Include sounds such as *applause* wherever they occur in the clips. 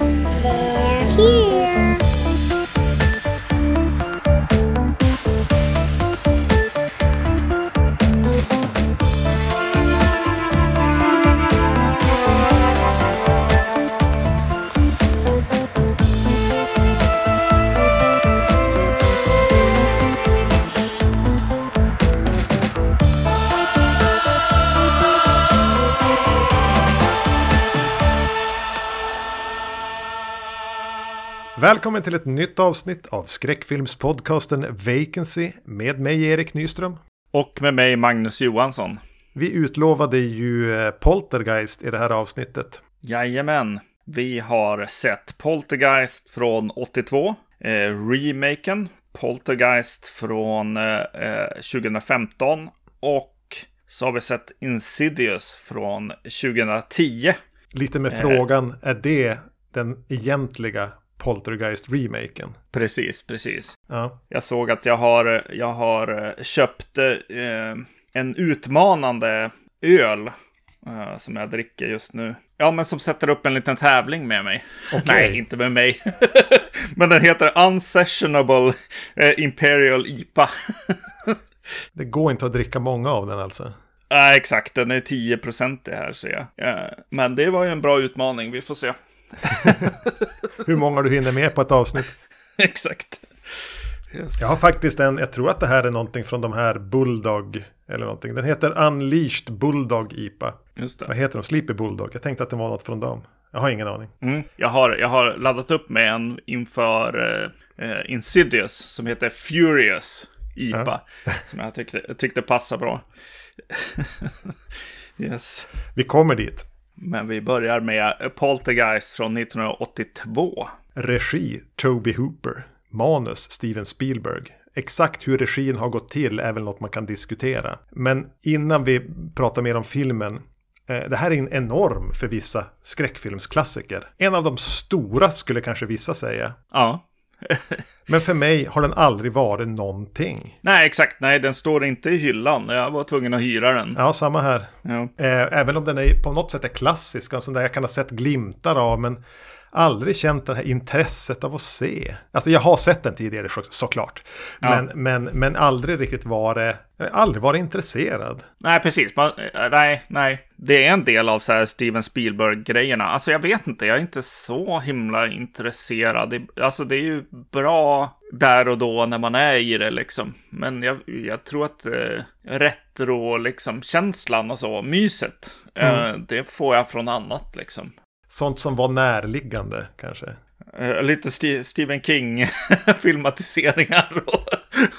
Mm-hmm. *laughs* Välkommen till ett nytt avsnitt av skräckfilmspodcasten Vacancy med mig Erik Nyström. Och med mig Magnus Johansson. Vi utlovade ju eh, Poltergeist i det här avsnittet. Jajamän. Vi har sett Poltergeist från 82. Eh, remaken Poltergeist från eh, 2015. Och så har vi sett Insidious från 2010. Lite med frågan, är det den egentliga Poltergeist-remaken? Precis, precis. Ja. Jag såg att jag har, jag har eh, köpt eh, en utmanande öl eh, som jag dricker just nu. Ja, men som sätter upp en liten tävling med mig. Okej. Nej, inte med mig. *laughs* men den heter Unsessionable eh, Imperial IPA. *laughs* Det går inte att dricka många av den alltså. Nej, exakt. Den är 10 det här ser jag. Ja, men det var ju en bra utmaning. Vi får se. *laughs* Hur många du hinner med på ett avsnitt. *laughs* exakt. Yes. Jag har faktiskt en, jag tror att det här är någonting från de här Bulldog eller någonting. Den heter Unleashed Bulldog IPA. Just det. Vad heter de? Sleepy Bulldog. Jag tänkte att det var något från dem. Jag har ingen aning. Mm. Jag, har, jag har laddat upp med en inför eh, eh, Insidious som heter Furious IPA. *laughs* Som jag tyckte, tyckte passar bra. yes. Vi kommer dit. Men vi börjar med Poltergeist från 1982. Regi Toby Hooper. Manus Steven Spielberg. Exakt hur regin har gått till är väl något man kan diskutera. Men innan vi pratar mer om filmen. eh, Det här är en enorm för vissa skräckfilmsklassiker. En av de stora skulle kanske vissa säga. Ja. *laughs* Men för mig har den aldrig varit någonting. Nej, exakt. Nej, den står inte i hyllan. Jag var tvungen att hyra den. Ja, samma här. Ja. Eh, Även om den är, på något sätt är klassisk, och sån där jag kan ha sett glimtar av, men aldrig känt det här intresset av att se. Alltså jag har sett den tidigare så, såklart, Ja. men, men, men aldrig riktigt varit, eh, aldrig varit intresserad. Nej, precis. Man, eh, nej, nej. Det är en del av så här Steven Spielberg-grejerna. Alltså, jag vet inte. Jag är inte så himla intresserad. Alltså, det är ju bra där och då när man är i det, liksom. Men jag, jag tror att eh, retro, liksom, känslan och så, myset, eh, det får jag från annat, liksom. Sånt som var närliggande kanske. Eh, lite Sti- Stephen King-filmatiseringar *laughs* och,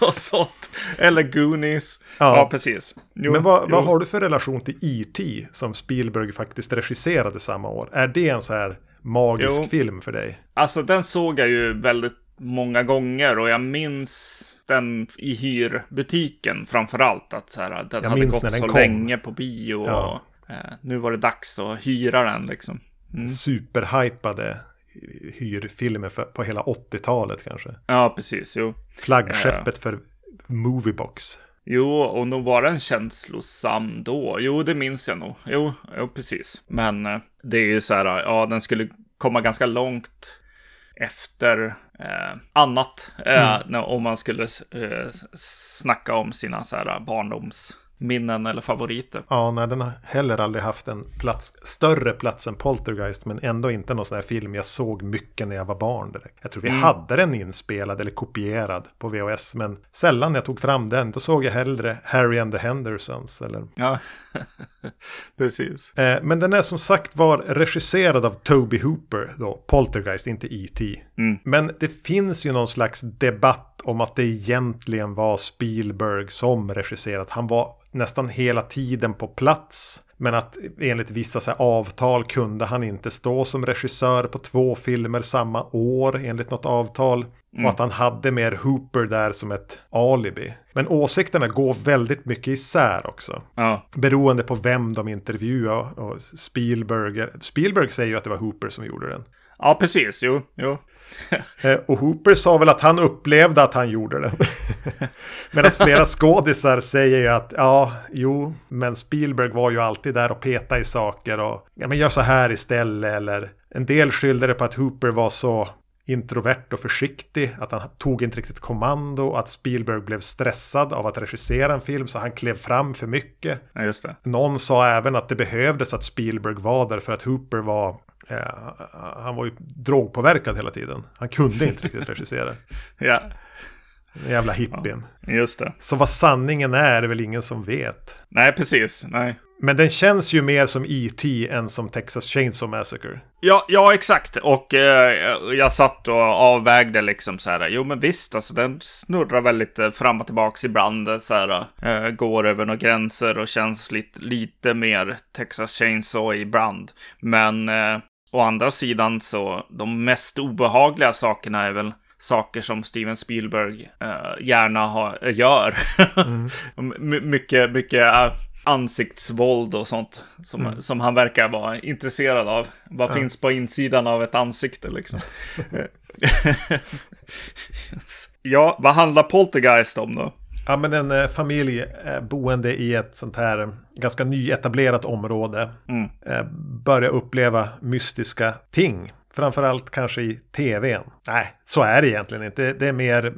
och sånt. Eller Goonies. Ja. Ja, precis. Jo, men vad, vad har du för relation till E.T. som Spielberg faktiskt regisserade samma år? Är det en så här magisk Jo. film för dig? Alltså den såg jag ju väldigt många gånger och jag minns den i hyrbutiken framför allt. Att så här, den Jag hade gått så kom. länge på bio Ja. och eh, nu var det dags att hyra den liksom. Superhypade hyrfilmer för, på hela 80-talet kanske. Ja, precis. Jo. Flaggskeppet för Moviebox. Jo, och nog var den känslosam då. Jo, det minns jag nog. Jo, jo precis. Men eh, det är ju så här, ja, den skulle komma ganska långt efter eh, annat. Eh, när, om man skulle eh, snacka om sina så här barndomsminnen eller favoriter. Ja, nej, den har heller aldrig haft en plats, större plats än Poltergeist, men ändå inte någon sån här film jag såg mycket när jag var barn. Direkt. Jag tror vi hade den inspelad eller kopierad på VHS, men sällan när jag tog fram den, då såg jag hellre Harry and the Hendersons. Eller... Ja, *laughs* precis. Eh, men den är som sagt var regisserad av Toby Hooper, då, Poltergeist, inte E.T. Men det finns ju någon slags debatt om att det egentligen var Spielberg som regisserat. Han var nästan hela tiden på plats. Men att enligt vissa så avtal kunde han inte stå som regissör på två filmer samma år enligt något avtal. Och att han hade mer Hooper där som ett alibi. Men åsikterna går väldigt mycket isär också. Ja. Beroende på vem de intervjuar. Och Spielberg, Spielberg säger ju att det var Hooper som gjorde den. Ja, precis. Jo, jo. *laughs* Eh, Och Hooper sa väl att han upplevde att han gjorde den. *laughs* Medan flera skådisar säger ju att ja, jo, men Spielberg var ju alltid där och peta i saker och ja, men gör så här istället. Eller en del skyllde det på att Hooper var så introvert och försiktig, att han tog inte riktigt kommando, att Spielberg blev stressad av att regissera en film så han klev fram för mycket. Ja, just det. Någon sa även att det behövdes att Spielberg var där för att Hooper var han var ju drogpåverkad hela tiden. Han kunde inte riktigt regissera. *laughs* Ja, Den jävla hippien. just det. Så vad sanningen är är väl ingen som vet. Nej, precis. Nej. Men den känns ju mer som E.T. än som Texas Chainsaw Massacre. Ja, ja, exakt. Och eh, jag satt och avvägde liksom så här. Jo, men visst, alltså den snurrar väl lite fram och tillbaks ibland. Så här, eh, går över några gränser och känns lite, lite mer Texas Chainsaw ibland. Men eh, å andra sidan så de mest obehagliga sakerna är väl saker som Steven Spielberg eh, gärna ha, gör. *laughs* My- mycket, mycket eh, ansiktsvåld och sånt som, som han verkar vara intresserad av. Vad finns på insidan av ett ansikte liksom. *laughs* *laughs* ja, vad handlar Poltergeist om då? Ja, men en eh, familj eh, boende i ett sånt här eh, ganska nyetablerat område Mm. eh, börjar uppleva mystiska ting. Framförallt kanske i tvn. Nej, så är det egentligen inte. Det är mer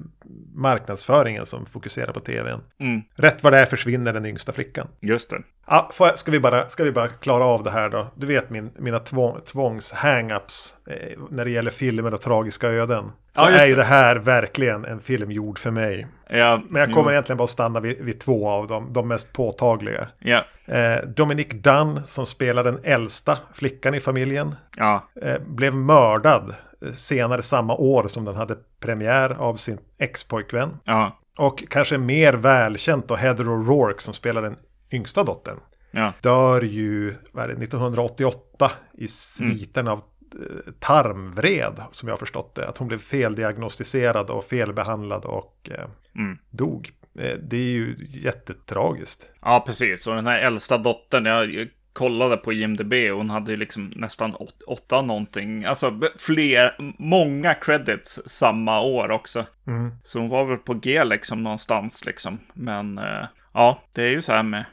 marknadsföringen som fokuserar på tvn. Mm, Rätt vad det är försvinner den yngsta flickan. just det. Ja, jag, ska, vi bara, ska vi bara klara av det här då? Du vet min, mina tvång, tvångs-hang-ups eh, när det gäller filmer och tragiska öden. Så Ja, är ju det. det här verkligen en film gjord för mig. Ja, Men jag kommer jo, egentligen bara att stanna vid, vid två av dem, de mest påtagliga. Ja, Eh, Dominic Dunn som spelar den äldsta flickan i familjen ja, eh, blev mördad eh, senare samma år som den hade premiär av sin ex-pojkvän. ja, Och kanske mer välkänt då Heather O'Rourke som spelar den yngsta dottern. ja, Dör ju vad det, 1988 i sviten av eh, tarmvred som jag har förstått det. Att hon blev feldiagnostiserad och felbehandlad och eh, mm. dog. Eh, det är ju jättetragiskt. Ja, precis. Och den här äldsta dottern, jag kollade på IMDB och hon hade ju liksom nästan åt, åtta någonting. Alltså fler, många credits samma år också. Mm. Så hon var väl på G liksom någonstans liksom. Men eh, ja, det är ju så här med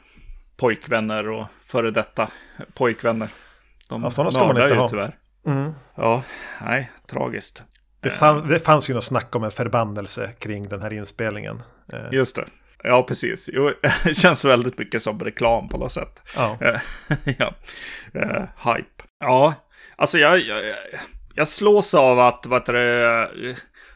pojkvänner och före detta pojkvänner. De Ja, sådana ska man inte ju ha. tyvärr. Mm. Ja, nej, tragiskt. Det, fann, det fanns ju något snack om en förbannelse kring den här inspelningen. Eh, Just det. Ja, precis. Jo, *laughs* det känns väldigt mycket som reklam på något sätt. ja. Eh, *laughs* ja, uh, hype. Ja, alltså jag, jag, jag slås av att, vad heter det,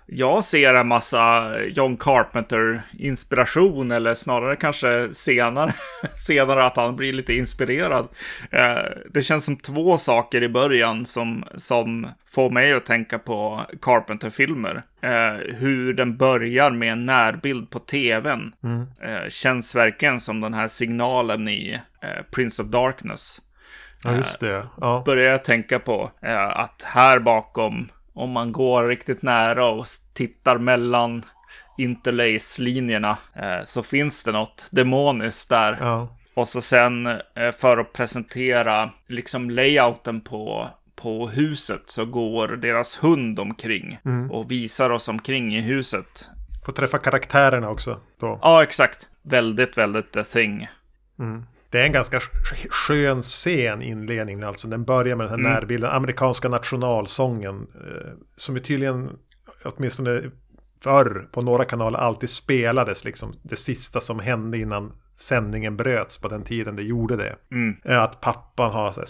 jag ser en massa John Carpenter-inspiration, eller snarare kanske senare, *laughs* senare att han blir lite inspirerad. Eh, det känns som två saker i början som, som får mig att tänka på Carpenter-filmer. Eh, hur den börjar med en närbild på tvn. Eh, känns verkligen som den här signalen i Prince of Darkness. ja, just det. Ja. Börjar jag tänka på att här bakom, om man går riktigt nära och tittar mellan interlace-linjerna, eh, så finns det något demoniskt där. Ja. Och så sen eh, för att presentera liksom layouten på, på huset så går deras hund omkring och visar oss omkring i huset. Får träffa karaktärerna också. Då. Ja, exakt. Väldigt, väldigt the thing. Det är en ganska sk- skön scen inledningen. Alltså den börjar med den här närbilden. Amerikanska nationalsången. Eh, som ju tydligen, åtminstone förr på några kanaler alltid spelades. Liksom det sista som hände innan sändningen bröts på den tiden det gjorde det. Eh, Att pappan har så här,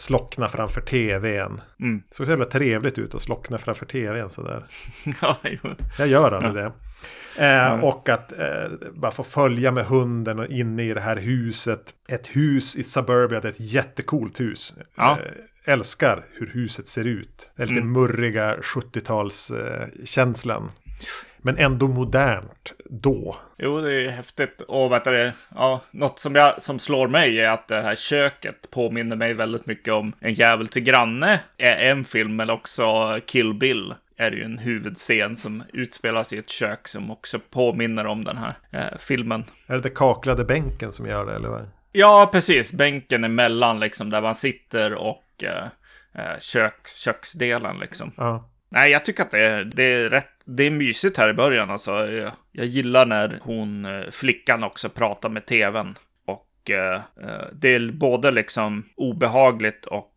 framför tvn. Mm. Det såg så jävla trevligt ut att slockna framför tvn sådär. *laughs* ja, jo. Jag gör aldrig det. Eh, och att eh, bara få följa med hunden och inne i det här huset. Ett hus i Suburbia, det är ett jättecoolt hus. Ja. Eh, älskar hur huset ser ut. Det är lite murriga 70-talskänslan. Men ändå modernt då. Jo, det är häftigt. Och vet du, ja, något som, jag, som slår mig är att det här köket påminner mig väldigt mycket om En jävel till granne är en film, men också Kill Bill är det ju en huvudscen som utspelas i ett kök som också påminner om den här eh, filmen. Är det den kaklade bänken som gör det eller vad? Ja, precis. Bänken emellan liksom där man sitter och eh, eh kök, köksdelen liksom. Ja. Nej, jag tycker att det är, det är rätt. Det är mysigt här i början alltså. Jag, jag gillar när hon, eh, flickan också pratar med tvn. Och eh, eh, det är både liksom obehagligt och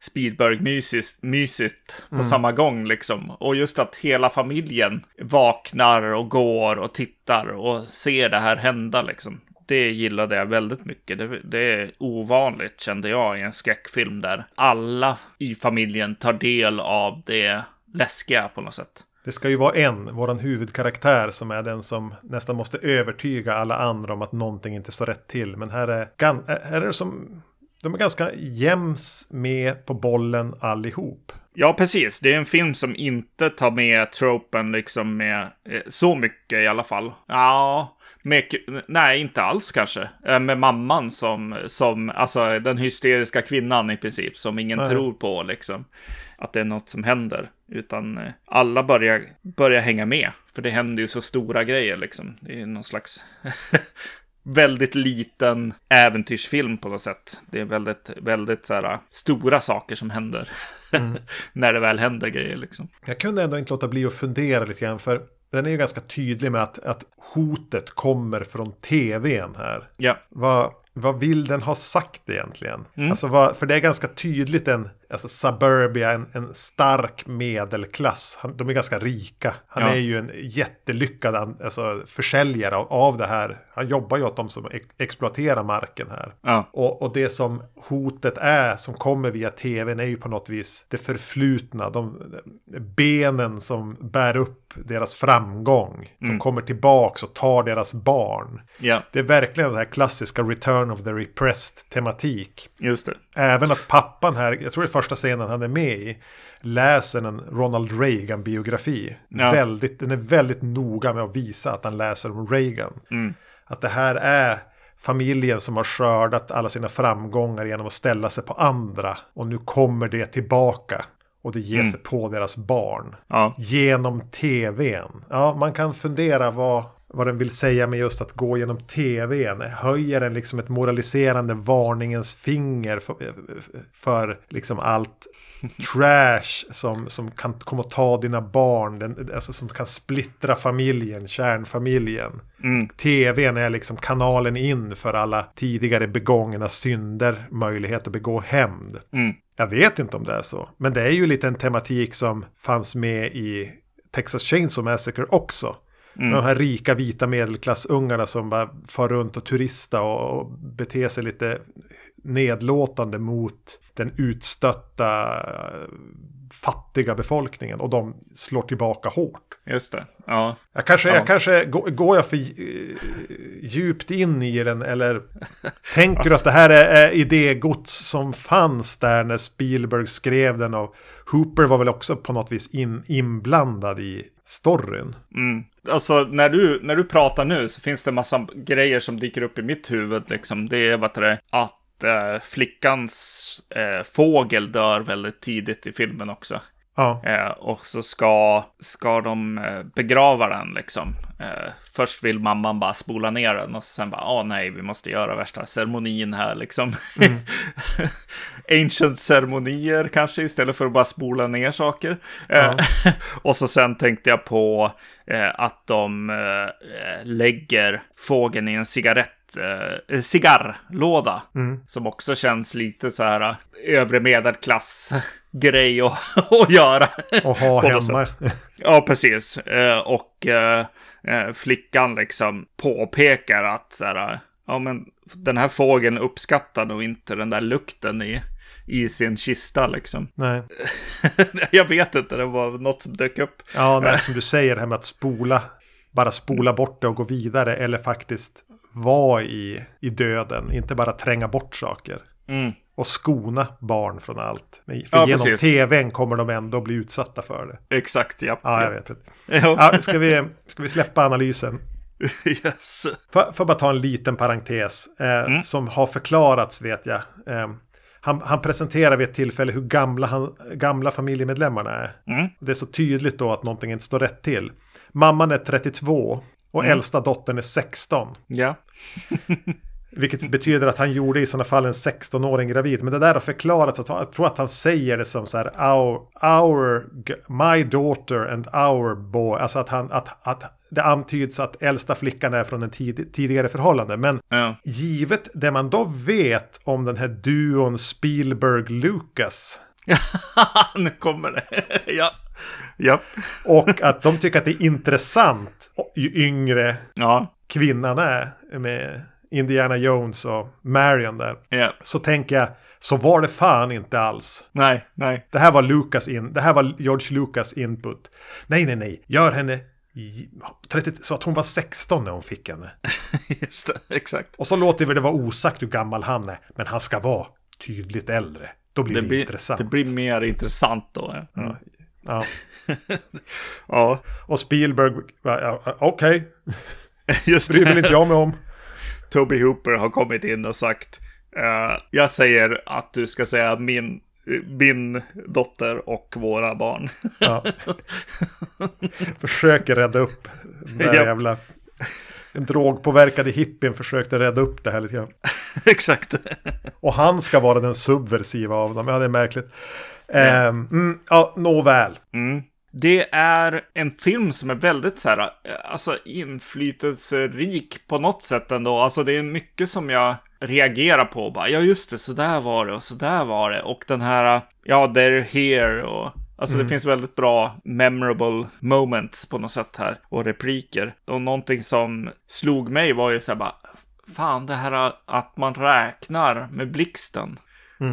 Spielberg-mysigt mysigt på mm. samma gång liksom. Och just att hela familjen vaknar och går och tittar och ser det här hända liksom. Det gillade jag väldigt mycket. Det, det, är ovanligt kände jag i en skräckfilm där alla i familjen tar del av det läskiga på något sätt. Det ska ju vara en, våran huvudkaraktär, som är den som nästan måste övertyga alla andra om att någonting inte står rätt till. Men här är, här är det som de är ganska jäms med på bollen allihop. Ja, precis. Det är en film som inte tar med tropen liksom med eh, så mycket i alla fall. Ja, med, nej, inte alls kanske. Eh, med mamman som, som, alltså den hysteriska kvinnan i princip, som ingen nej. tror på liksom. Att det är något som händer. Utan eh, alla börjar, börjar hänga med. För det händer ju så stora grejer liksom. Det är någon slags *laughs* väldigt liten äventyrsfilm på något sätt. Det är väldigt, väldigt så här, stora saker som händer. *laughs* Mm. när det väl händer grejer liksom. Jag kunde ändå inte låta bli att fundera lite grann. För den är ju ganska tydlig med att, att hotet kommer från tvn här. Ja. Vad, vad vill den ha sagt egentligen? Mm. Alltså vad, för det är ganska tydligt en, alltså Suburbia, en, en stark medelklass. Han, de är ganska rika. Han ja. är ju en jättelyckad alltså, försäljare av, av det här. Han jobbar ju åt de som ex exploaterar marken här. Ja. Och, och det som hotet är, som kommer via tvn, är ju på något vis det förflutna. De, benen som bär upp deras framgång. Som mm. kommer tillbaks och tar deras barn. Ja. Det är verkligen den här klassiska Return of the Repressed tematik. Just det. Även att pappan här, jag tror det första scenen han är med i, läser en Ronald Reagan-biografi. Ja. Väldigt, den är väldigt noga med att visa att han läser om Reagan. Mm. Att det här är familjen som har skördat alla sina framgångar genom att ställa sig på andra. Och nu kommer det tillbaka. Och det ger mm. sig på deras barn. Ja. Genom tvn. Ja, man kan fundera vad, vad den vill säga med just att gå genom tvn. Höjer den liksom ett moraliserande varningens finger för, för liksom allt *laughs* trash som, som kan komma att ta dina barn. Den, alltså som kan splittra familjen, kärnfamiljen. Mm. TVn är liksom kanalen in för alla tidigare begångna synder. Möjlighet att begå hämnd. Mm. Jag vet inte om det är så. Men det är ju lite en tematik som fanns med i Texas Chainsaw Massacre också. Mm. De här rika vita medelklassungarna som bara far runt och turista och, och beter sig lite nedlåtande mot den utstötta fattiga befolkningen och de slår tillbaka hårt. Just det, ja. Jag kanske, ja. jag kanske går jag för djupt in i den eller *laughs* tänker alltså. du att det här är, är idégods som fanns där när Spielberg skrev den och Hooper var väl också på något vis in, inblandad i storyn. Mm. Alltså när du, när du pratar nu så finns det en massa grejer som dyker upp i mitt huvud liksom. Det är vad det att eh, flickans eh, fågel dör väldigt tidigt i filmen också. Ja. Eh, och så ska, ska de eh, begrava den liksom. Eh, först vill mamman bara spola ner den och sen bara, åh nej, vi måste göra värsta ceremonin här liksom. Mm. *laughs* Ancient ceremonier kanske istället för att bara spola ner saker. Eh, ja. *laughs* och så sen tänkte jag på eh, att de lägger fågeln i en cigarett eh, cigarrlåda. Mm. Som också känns lite så här eh, övre medelklass grej att, *laughs* att göra. Och ha hemma. Ja, precis. Eh, och eh, eh, flickan liksom påpekar att så här, ja men den här fågeln uppskattar nog inte den där lukten i, i sin kista liksom. *laughs* Nej. jag vet inte, det var något som dök upp. Ja, nej, som du säger, det här med att spola. Bara spola bort det och gå vidare eller faktiskt vara i, i döden, inte bara tränga bort saker. Mm. Och skona barn från allt. För ja, genom precis. tvn kommer de ändå bli utsatta för det. Exakt, ja. Ja, jag vet inte. *laughs* Ja, ska, vi, ska vi släppa analysen? *laughs* yes. Får jag bara ta en liten parentes. Eh, mm. Som har förklarats vet jag. Eh, han, han presenterar vid ett tillfälle hur gamla, han, gamla familjemedlemmarna är. Mm. Det är så tydligt då att någonting inte står rätt till. Mamman är 32 och Mm. äldsta dottern är 16. Ja. *laughs* Vilket betyder att han gjorde i sådana fall en 16-åring gravid. Men det där har förklarats. Att, jag tror att han säger det som så här. Our, our, my daughter and our boy. Alltså att, han, att, att det antyds att äldsta flickan är från en tid, tidigare förhållande. Men Ja. givet det man då vet om den här duon Spielberg-Lucas. *laughs* nu kommer det. *laughs* ja. Ja. Och att de tycker att det är intressant ju yngre Ja. kvinnan är med Indiana Jones och Marion där. Ja. Så tänker jag, så var det fan inte alls. Nej, nej. Det här var Lucas in, det här var George Lucas input. Nej, nej, nej, gör henne i- 30, så att hon var 16 när hon fick henne. *laughs* Just det, exakt. Och så låter vi det vara osagt hur gammal han är, men han ska vara tydligt äldre. Då blir det, Det blir, intressant. det blir mer intressant då. Ja. Ja. Ja. *laughs* ja. Och Spielberg, okej, *laughs* Just bryr väl inte det. jag mig om. Toby Hooper har kommit in och sagt eh, Jag säger att du ska säga min, min dotter och våra barn. Ja. *laughs* Försöker rädda upp den där Japp. jävla... Den drogpåverkade hippien försökte rädda upp det här lite grann. *laughs* Exakt. Och han ska vara den subversiva av dem. Ja, det är märkligt. Ehm, mm, ja, nåväl. Mm. Det är en film som är väldigt så här, eh, alltså inflytelserik på något sätt ändå. Alltså det är mycket som jag reagerar på. Bara, ja just det, så där var det och så där var det. Och den här, ja, they're here och Alltså det finns väldigt bra memorable moments på något sätt här och repliker. Och någonting som slog mig var ju så här bara, fan det här att man räknar med blixten.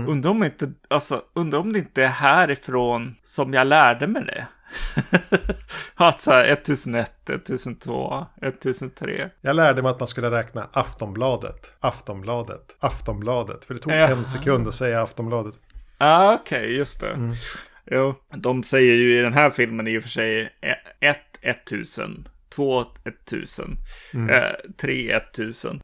Undrar om inte, alltså, undrar om det inte är härifrån som jag lärde mig det. *laughs* att så här 1001, 1002, 1003. Jag lärde mig att man skulle räkna Aftonbladet, Aftonbladet, Aftonbladet. För det tog Jaha. en sekund att säga Aftonbladet. Ah, Okej, just det. Jo, de säger ju i den här filmen i och för sig 1 1000, 2 1000, 3 1000.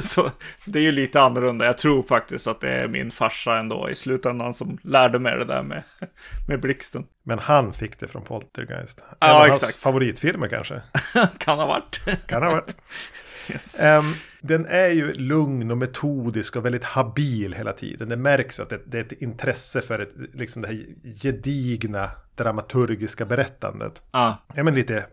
så, det är ju lite annorlunda. Jag tror faktiskt att det är min farsa ändå i slutändan som lärde mig det där med, *laughs* med blixten. Men han fick det från Poltergeist. Ja, hans exakt. favoritfilmer kanske. *laughs* kan ha varit. Kan ha varit. *laughs* yes. Ehm, den är ju lugn och metodisk och väldigt habil hela tiden. Det märks ju att det, det är ett intresse för ett, liksom det här gedigna dramaturgiska berättandet. ah, Ja men lite,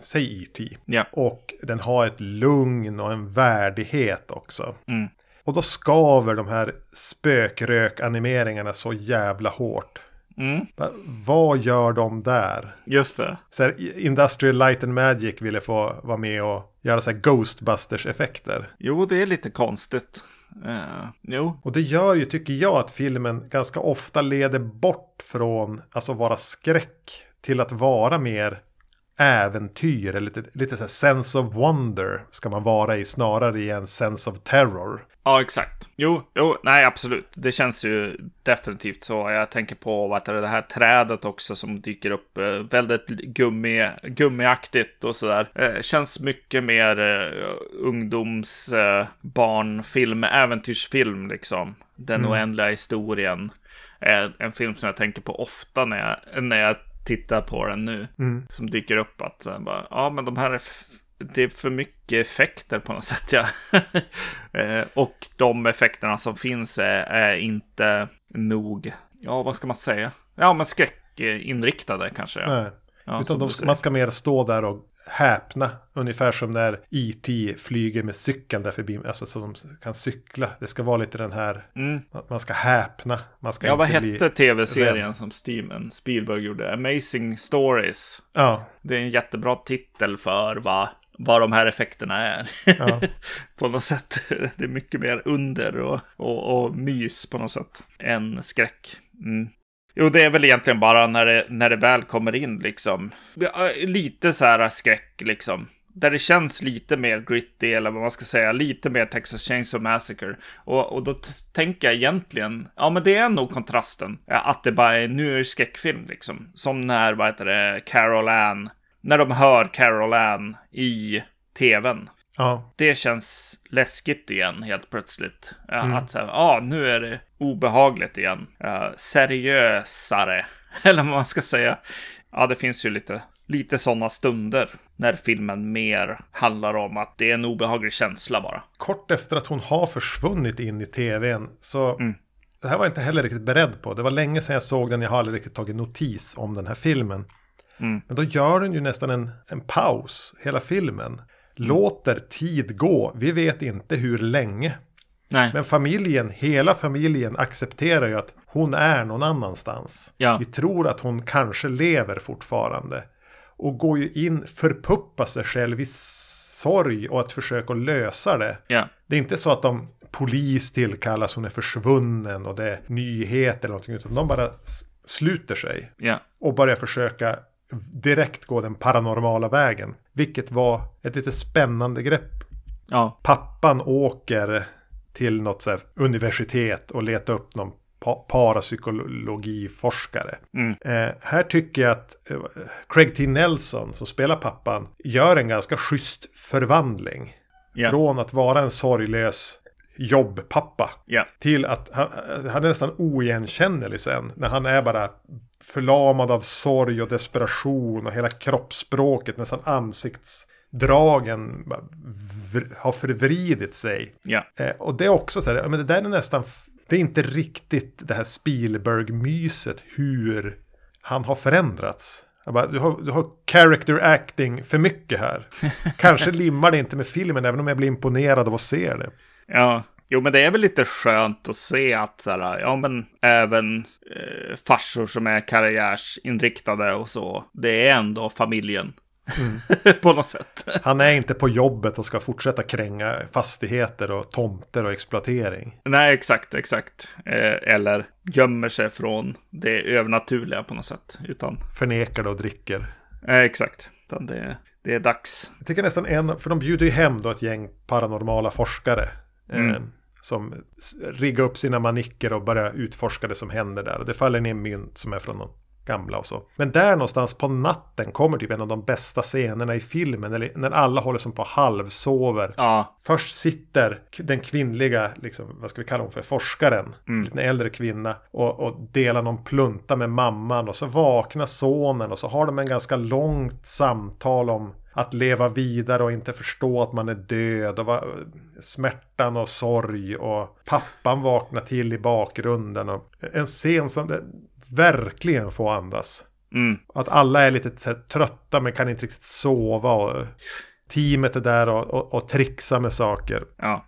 säg E.T. ja. Och den har ett lugn och en värdighet också. Mm. Och då skaver de här spökrök-animeringarna så jävla hårt. Mm, Va- Vad gör de där? just det. Så här, Industrial Light and Magic ville få vara med och göra så här Ghostbusters-effekter. Jo, det är lite konstigt. Uh, jo, Och det gör ju, tycker jag, att filmen ganska ofta leder bort från alltså vara skräck till att vara mer äventyr. Eller lite, lite så sense of wonder ska man vara i snarare i en sense of terror. Ja, exakt. Jo, jo, nej, absolut. Det känns ju definitivt så. Jag tänker på vad det, det här trädet också som dyker upp. Eh, väldigt gummi, gummiaktigt och sådär. Eh, känns mycket mer eh, ungdoms, eh, barnfilm, äventyrsfilm liksom. Den oändliga historien. Eh, en film som jag tänker på ofta när jag, när jag tittar på den nu. Som dyker upp att, eh, bara, ja men de här är det är för mycket effekter på något sätt. Ja. *laughs* Eh, och de effekterna som finns är, är inte nog, ja vad ska man säga? Ja men skräckinriktade kanske. Ja. Nej. Ja, Utan som de, man ska mer stå där och häpna. Ungefär som när E.T. flyger med cykeln där förbi. Alltså så de kan cykla. Det ska vara lite den här. Mm. Man ska häpna. Man ska Ja, vad hette tv-serien som Steven Spielberg gjorde? Amazing Stories. Ja, Det är en jättebra titel för vad, vad de här effekterna är. Ja. *laughs* på något sätt. Det är mycket mer under och, och, och mys på något sätt än skräck. Mm. Jo, det är väl egentligen bara när det, när det väl kommer in liksom. Ja, Lite så här skräck liksom. Där det känns lite mer gritty eller vad man ska säga. Lite mer Texas Chainsaw Massacre. Och, och då tänker jag egentligen, ja men det är nog kontrasten. Att det bara är, nu är det skräckfilm liksom. Som när, vad heter det, Carol Ann. När de hör Carol Ann i tvn. Ja. Det känns läskigt igen helt plötsligt. Mm. Att säga, ja, ah, nu är det obehagligt igen. Uh, seriösare, *laughs* eller vad man ska säga. Ja, det finns ju lite, lite sådana stunder när filmen mer handlar om att det är en obehaglig känsla bara. Kort efter att hon har försvunnit in i tvn så mm. det här var jag inte heller riktigt beredd på. Det var länge sedan jag såg den, jag har aldrig riktigt tagit notis om den här filmen. Mm. Men då gör den ju nästan en, en paus, hela filmen. Låter tid gå, vi vet inte hur länge. Nej. Men familjen, hela familjen accepterar ju att hon är någon annanstans. Ja. Vi tror att hon kanske lever fortfarande. Och går ju in, förpuppar sig själv i sorg och att försöka lösa det. Ja. Det är inte så att de polis tillkallas, hon är försvunnen och det är nyheter eller någonting. Utan de bara sluter sig. Ja. Och börjar försöka direkt gå den paranormala vägen. Vilket var ett lite spännande grepp. Ja. Pappan åker till något så universitet och letar upp någon parapsykologiforskare. Mm. Eh, här tycker jag att eh, Craig T. Nelson som spelar pappan gör en ganska schysst förvandling. Yeah. Från att vara en sorglös jobbpappa yeah. till att han, han är nästan oigenkännlig sen. När han är bara förlamad av sorg och desperation och hela kroppsspråket, nästan ansiktsdragen har förvridit sig. Ja. Eh, och det är också så här, men det där är nästan, det är inte riktigt det här Spielberg-myset hur han har förändrats. Bara, du, har, du har character acting för mycket här. *laughs* Kanske limmar det inte med filmen, även om jag blir imponerad av att se det. Ja, Jo, men det är väl lite skönt att se att så här, ja, men även eh, farsor som är karriärsinriktade och så, det är ändå familjen. Mm. *laughs* på något sätt. Han är inte på jobbet och ska fortsätta kränga fastigheter och tomter och exploatering. Nej, exakt, exakt. Eh, eller gömmer sig från det övernaturliga på något sätt. Utan... Förnekar det och dricker. Eh, exakt. Utan det, det är dags. Jag tycker nästan en, för de bjuder ju hem då ett gäng paranormala forskare. Mm. Eh, som riggar upp sina manicker och börjar utforska det som händer där. Och det faller ner mynt som är från någon gamla och så. Men där någonstans på natten kommer typ en av de bästa scenerna i filmen. Eller när alla håller som på halvsover. Ja. Först sitter den kvinnliga, liksom, vad ska vi kalla hon för, forskaren. Mm. En äldre kvinna. Och, och delar någon plunta med mamman. Och så vaknar sonen. Och så har de en ganska långt samtal om att leva vidare och inte förstå att man är död. Och smärtan och sorg. Och pappan vaknar till i bakgrunden. Och en scen som det, verkligen få andas. Mm. Att alla är lite här, trötta men kan inte riktigt sova. Och teamet är där och, och, och trixar med saker. Ja.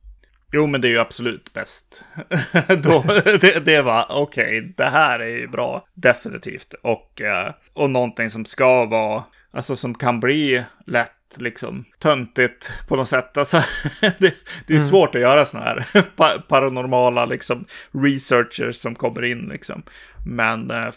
Jo, men det är ju absolut bäst. *laughs* Då, det, det var okej, okay, det här är ju bra, definitivt. Och, eh, och någonting som ska vara, alltså som kan bli lätt liksom töntigt på något sätt. Alltså, *laughs* det, det är mm. svårt att göra sådana här *laughs* paranormala liksom researchers som kommer in liksom. Men eh,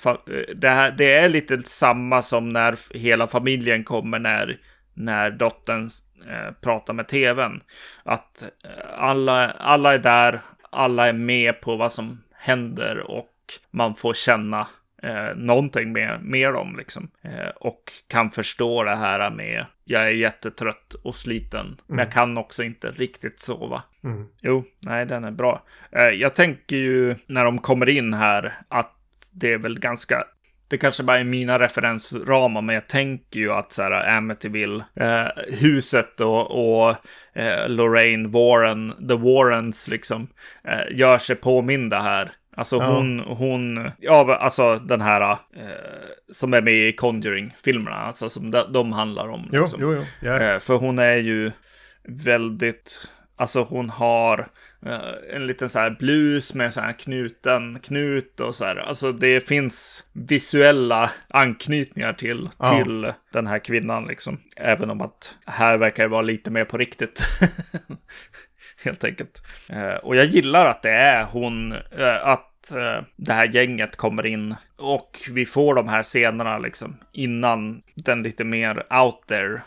det, här, det är lite samma som när hela familjen kommer när, när dottern eh, pratar med tvn. Att eh, alla, alla är där, alla är med på vad som händer och man får känna eh, någonting med, med dem liksom. Eh, och kan förstå det här med jag är jättetrött och sliten, mm. men jag kan också inte riktigt sova. Mm. Jo, nej, den är bra. Eh, jag tänker ju när de kommer in här att det är väl ganska det kanske bara är mina referensramar, men jag tänker ju att så här Amityville, eh, huset och, och eh, Lorraine Warren, The Warrens liksom, eh, gör sig påminda här. Alltså ja. hon, hon, ja alltså den här eh, som är med i Conjuring-filmerna, alltså som de, de handlar om. Liksom. Jo, jo, jo. Yeah. Eh, för hon är ju väldigt, alltså hon har eh, en liten så här blus med så här knuten knut och så här. Alltså det finns visuella anknytningar till, ja. till den här kvinnan liksom. Även om att här verkar det vara lite mer på riktigt. *laughs* Helt enkelt. Eh, och jag gillar att det är hon, eh, att eh, det här gänget kommer in och vi får de här scenerna liksom innan den lite mer out there.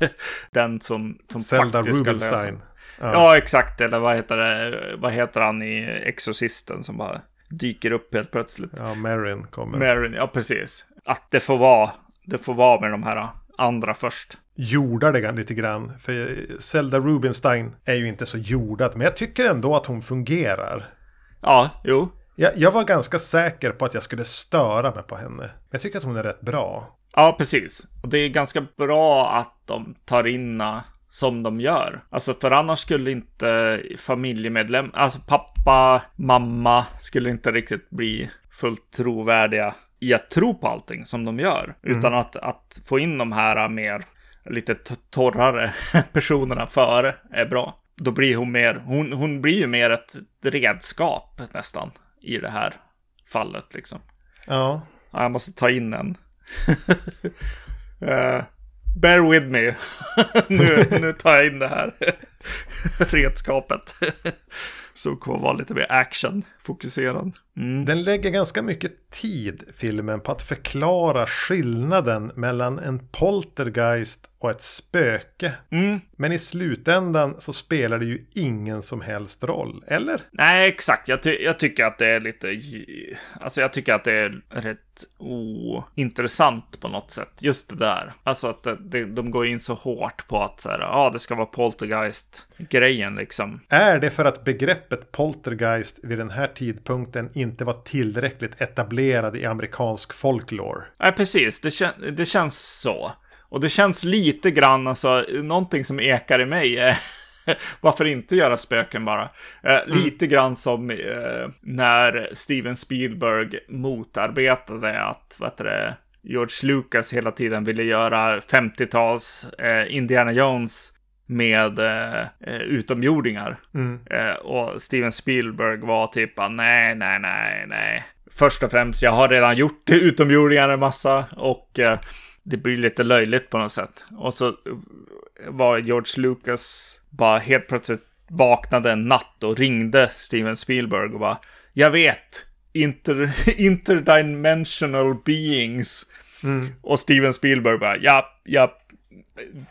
*laughs* den som, som Zelda faktiskt ska lösa. Ja. ja. exakt. Eller vad heter det? Vad heter han i Exorcisten som bara dyker upp helt plötsligt? Ja, Marin kommer. Marin, ja precis. Att det får vara, det får vara med de här andra först. Jordar det lite grann. För Zelda Rubinstein är ju inte så jordad. Men jag tycker ändå att hon fungerar. Ja, jo. Jag, jag var ganska säker på att jag skulle störa mig på henne. Jag tycker att hon är rätt bra. Ja, precis. Och det är ganska bra att de tar in som de gör. Alltså för annars skulle inte familjemedlem, alltså pappa, mamma skulle inte riktigt bli fullt trovärdiga i att tro på allting som de gör. Mm. Utan att, att få in de här mer lite torrare *laughs* personerna före är bra. Då blir hon mer, hon, hon blir ju mer ett redskap nästan i det här fallet liksom. Ja. ja jag måste ta in en. uh, *laughs* bear with me. *laughs* nu, nu tar jag in det här redskapet. Så kommer vara lite mer action-fokuserad. Mm. Den lägger ganska mycket tid, filmen, på att förklara skillnaden mellan en poltergeist och ett spöke. Mm. Men i slutändan så spelar det ju ingen som helst roll, eller? Nej, exakt. Jag, ty jag tycker att det är lite... Alltså jag tycker att det är rätt ointressant på något sätt. Just det där. Alltså att det, de går in så hårt på att så här, ja, det ska vara poltergeist-grejen liksom. Är det för att begreppet poltergeist vid den här tidpunkten inte var tillräckligt etablerad i amerikansk folklore? Nej, precis. Det, kän det känns så. Och det känns lite grann, alltså, någonting som ekar i mig är *laughs* varför inte göra spöken bara? Eh, mm. Lite grann som eh, när Steven Spielberg motarbetade att, vad heter det, George Lucas hela tiden ville göra 50-tals eh, Indiana Jones med eh, eh, utomjordingar. Mm. Eh, och Steven Spielberg var typ nej, nej, nej, nej. Först och främst, jag har redan gjort *laughs* utomjordingar en massa och eh, det blir lite löjligt på något sätt. Och så var George Lucas bara helt plötsligt vaknade en natt och ringde Steven Spielberg och bara Jag vet, inter, *laughs* interdimensional beings. Mm. Och Steven Spielberg bara ja, ja,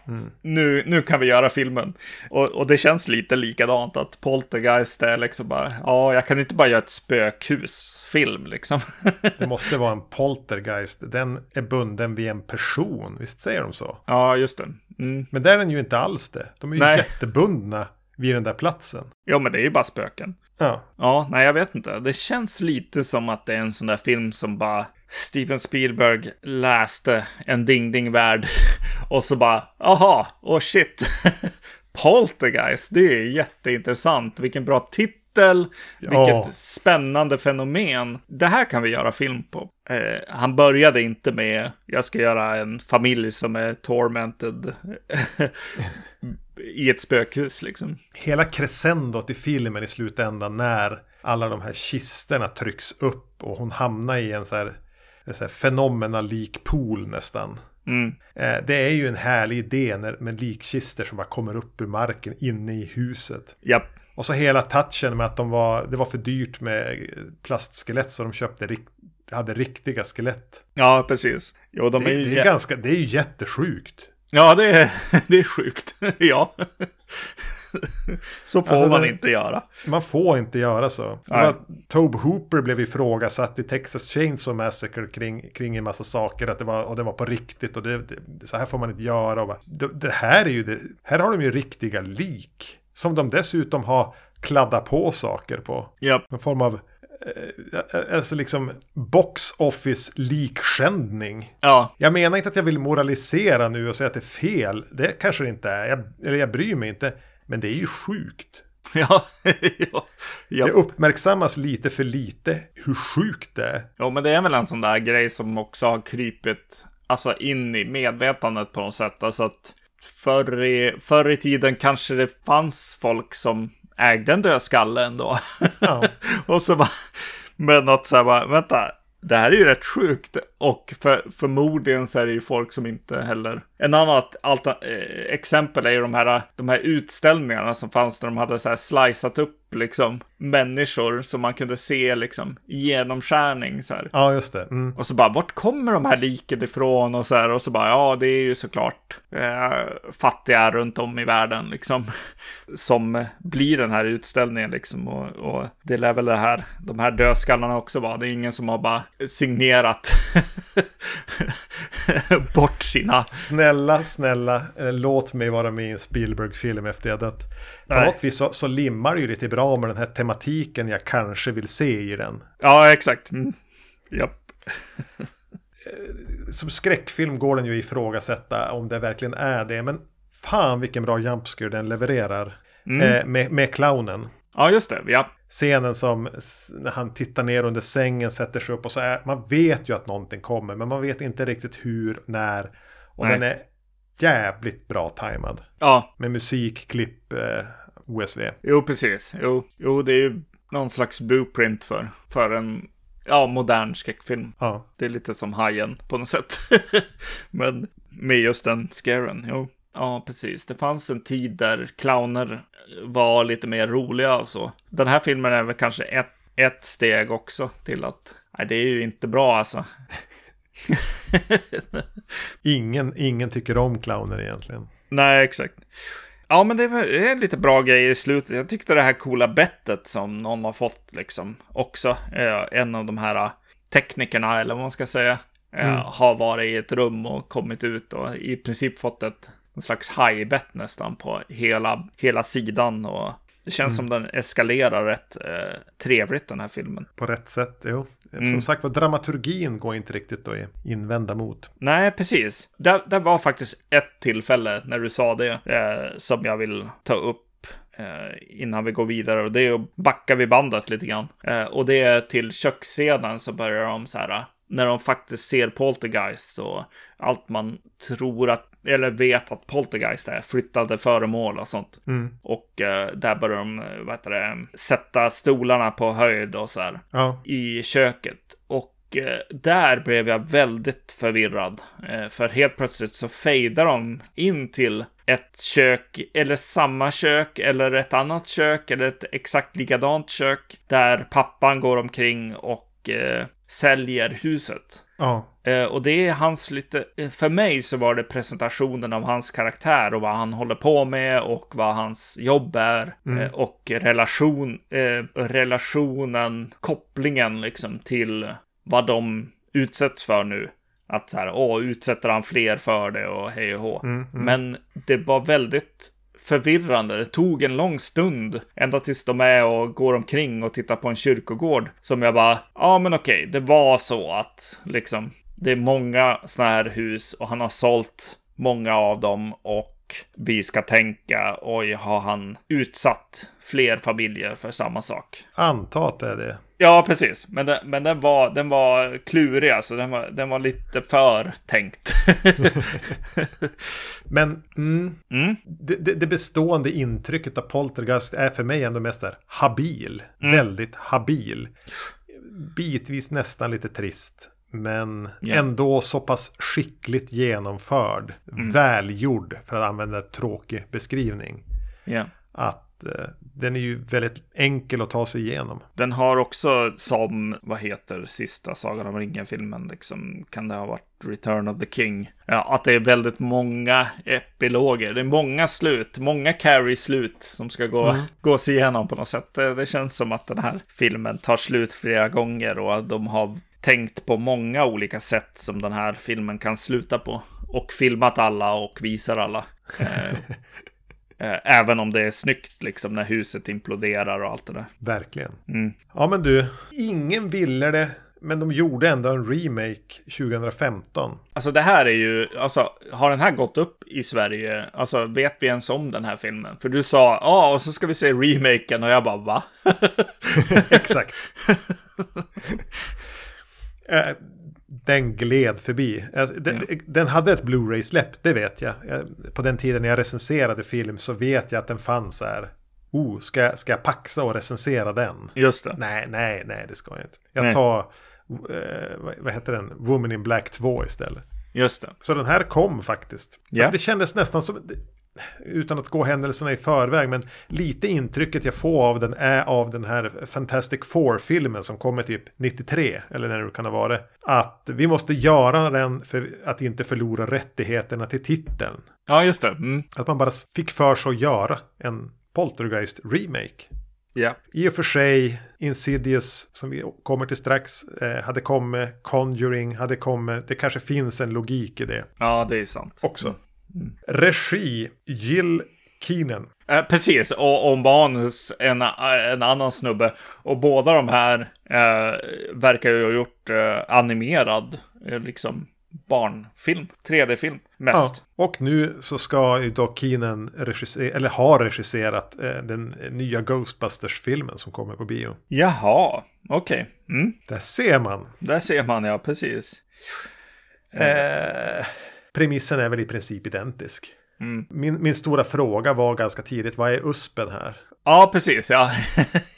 Mm. Nu, nu kan vi göra filmen. Och, och det känns lite likadant att Poltergeist är liksom bara, ja, jag kan inte bara göra ett spökhusfilm liksom. *laughs* det måste vara en *laughs* Poltergeist, den är bunden vid en person, visst säger de så? Ja, just det. Mm. Men där är den ju inte alls det. De är ju nej. jättebundna vid den där platsen. Ja, men det är ju bara spöken. Ja. Ja, nej, jag vet inte. Det känns lite som att det är en sån där film som bara Steven Spielberg läste en ding-ding-värld *laughs* och så bara, aha, oh shit, *laughs* Poltergeist, det är jätteintressant, vilken bra titel, vilket spännande fenomen. Det här kan vi göra film på. Eh, han började inte med, jag ska göra en familj som är tormented *laughs* i ett spökhus liksom. Hela crescendot i filmen i slutändan när alla de här kisterna trycks upp och hon hamnar i en så här så här fenomenalik pool nästan. Mm. Eh, det är ju en härlig idé när, med likkister som bara kommer upp ur marken inne i huset. Yep. Och så hela touchen med att de var, det var för dyrt med plastskelett så de köpte hade riktiga skelett. Ja, precis. Jo, de det, är, det är ganska, det är ju jättesjukt. Ja, det är, *laughs* det är sjukt. *laughs* ja. *laughs* så får alltså, man inte göra. Man får inte göra så. Tobe Hooper blev ifrågasatt i Texas Chainsaw Massacre kring, kring en massa saker. Att det var, och det var på riktigt och det, det, så här får man inte göra. Och det, det, här är ju det, här har de ju riktiga lik. Som de dessutom har kladdat på saker på. Yep. En form av eh, alltså liksom box office likskändning. Ja. Jag menar inte att jag vill moralisera nu och säga att det är fel. Det kanske det inte är. Jag, eller jag bryr mig inte. Men det är ju sjukt. *laughs* Ja, ja, ja. Det uppmärksammas lite för lite hur sjukt det är. Ja, men det är väl en sån där grej som också har krypit alltså in i medvetandet på något sätt. Alltså att förr i, förr i tiden kanske det fanns folk som ägde en dödskalle ändå. Ja. *laughs* och så bara, men att så här bara, vänta, det här är ju rätt sjukt. Och för, förmodligen så är det ju folk som inte heller... En annat alta, eh, exempel är ju de här, de här utställningarna som fanns när de hade så här slicat upp liksom människor som man kunde se liksom genomskärning så här. Ja, just det. Mm. Och så bara, vart kommer de här liken ifrån och så här och så bara, ja, det är ju såklart eh, fattiga runt om i världen liksom *laughs* som blir den här utställningen liksom och, och det lär väl det här, de här dödskallarna också vara. Det är ingen som har bara signerat *laughs* bort sina... Snälla, snälla, eh, låt mig vara med i en Spielberg-film efter jag dött. På något vis så, så limmar det ju lite bra med den här tematiken jag kanske vill se i den. Ja, exakt. Mm. Japp. Som skräckfilm går den ju ifrågasätta om det verkligen är det. Men fan vilken bra jumpscare den levererar. Eh, med, med clownen. Ja, just det. Ja. Scenen som när han tittar ner under sängen, sätter sig upp och så är man vet ju att någonting kommer. Men man vet inte riktigt hur, när. Och Nej. den är jävligt bra tajmad. Ja, Med musik, klipp, eh, OSV. jo, precis. Jo, jo, det är ju någon slags blueprint för, för en ja, modern skräckfilm. Ja. Det är lite som Hajen på något sätt. *laughs* Men med just den scaren, jo. Ja, precis. Det fanns en tid där clowner var lite mer roliga och så. Den här filmen är väl kanske ett, ett steg också till att nej, det är ju inte bra alltså. *laughs* Ingen, ingen tycker om clowner egentligen. Nej, exakt. Ja, men det är, lite bra grejer i slutet. Jag tyckte det här coola bettet som någon har fått liksom också. Eh, en av de här eh, teknikerna, eller vad man ska säga, eh, har varit i ett rum och kommit ut och i princip fått ett en slags hajbett nästan på hela, hela sidan. Och det känns som den eskalerar rätt eh, trevligt den här filmen. På rätt sätt, jo. Som sagt var, dramaturgin går inte riktigt att invända mot. Nej, precis. Det, det var faktiskt ett tillfälle när du sa det eh, som jag vill ta upp eh, innan vi går vidare. Och det är att backa vid bandet lite grann. Eh, och det är till köksscenen så börjar de så här, när de faktiskt ser Poltergeist och allt man tror att, eller vet att Poltergeist är, flyttade föremål och sånt. Och eh, där börjar de, eh, vad heter det, sätta stolarna på höjd och så här Ja, i köket. Och eh, där blev jag väldigt förvirrad. Eh, för helt plötsligt så fejdar de in till ett kök, eller samma kök, eller ett annat kök, eller ett exakt likadant kök. Där pappan går omkring och eh, säljer huset. ja, och det är hans lite, eh, för mig så var det presentationen av hans karaktär och vad han håller på med och vad hans jobb är. Eh, och relation, eh, relationen, kopplingen liksom till vad de utsätts för nu. Att så här, åh, utsätter han fler för det och hej och hå. Men det var väldigt förvirrande. Det tog en lång stund ända tills de är och går omkring och tittar på en kyrkogård som jag bara, ja men okej, det var så att liksom det är många såna här hus och han har sålt många av dem och vi ska tänka, oj, har han utsatt fler familjer för samma sak? anta att det är det. Ja, precis. Men, den, men den, var, den var klurig, alltså. Den var, den var lite för tänkt. *laughs* Men mm, Mm. det, det, det bestående intrycket av Poltergeist är för mig ändå mest där habil. Väldigt habil. Bitvis nästan lite trist. Men Ja. ändå så pass skickligt genomförd. Välgjord, för att använda en tråkig beskrivning. ja. Att eh, den är ju väldigt enkel att ta sig igenom. Den har också som, vad heter sista Sagan om ringen-filmen, liksom, kan det ha varit Return of the King? Ja, att det är väldigt många epiloger, det är många slut, många carry-slut som ska gå, gås igenom på något sätt. Det, det känns som att den här filmen tar slut flera gånger och de har tänkt på många olika sätt som den här filmen kan sluta på. Och filmat alla och visar alla. Eh, *laughs* eh, även om det är snyggt liksom när huset imploderar och allt det där. Verkligen. Mm. Ja men du, ingen ville det. Men de gjorde ändå en remake 2015. Alltså det här är ju, alltså har den här gått upp i Sverige? Alltså vet vi ens om den här filmen? För du sa, ja och så ska vi se remaken och jag bara, va? *laughs* *laughs* Exakt. Eh, den gled förbi. Alltså, den, den hade ett Blu-ray-släpp, det vet jag. Jag- På den tiden jag recenserade film så vet jag att den fanns här. Oh, ska, jag- ska jag paxa och recensera den? Just det. Nej, nej, nej, det ska jag inte. Jag Nej. tar, eh, vad- vad heter den? Woman in Black 2 istället. Just det. Så den här kom faktiskt. Ja. Alltså det kändes nästan som, utan att gå händelserna i förväg, men lite intrycket jag får av den är av den här Fantastic Four-filmen som kommer typ 93, eller när det kan ha varit. Att vi måste göra den för att inte förlora rättigheterna till titeln. Ja, just det. Mm. Att man bara fick för sig att göra en Poltergeist-remake. Ja. I och för sig, Insidious, som vi kommer till strax, eh, hade kommit. Conjuring hade kommit. Det kanske finns en logik i det Ja, det är sant. också. Regi, Jill Keenan. Eh, precis, och, och manus en, en annan snubbe. Och båda de här eh, verkar ju ha gjort eh, animerad, eh, liksom barnfilm, 3D-film mest. Ja, och nu så ska ju då Keenan regissera, eller har regisserat eh, den nya Ghostbusters-filmen som kommer på bio. Jaha, okej. Mm. Där ser man. Där ser man, ja, precis. Eh, premissen är väl i princip identisk. Mm. Min, min stora fråga var ganska tidigt, vad är USPen här? Ja, precis, ja.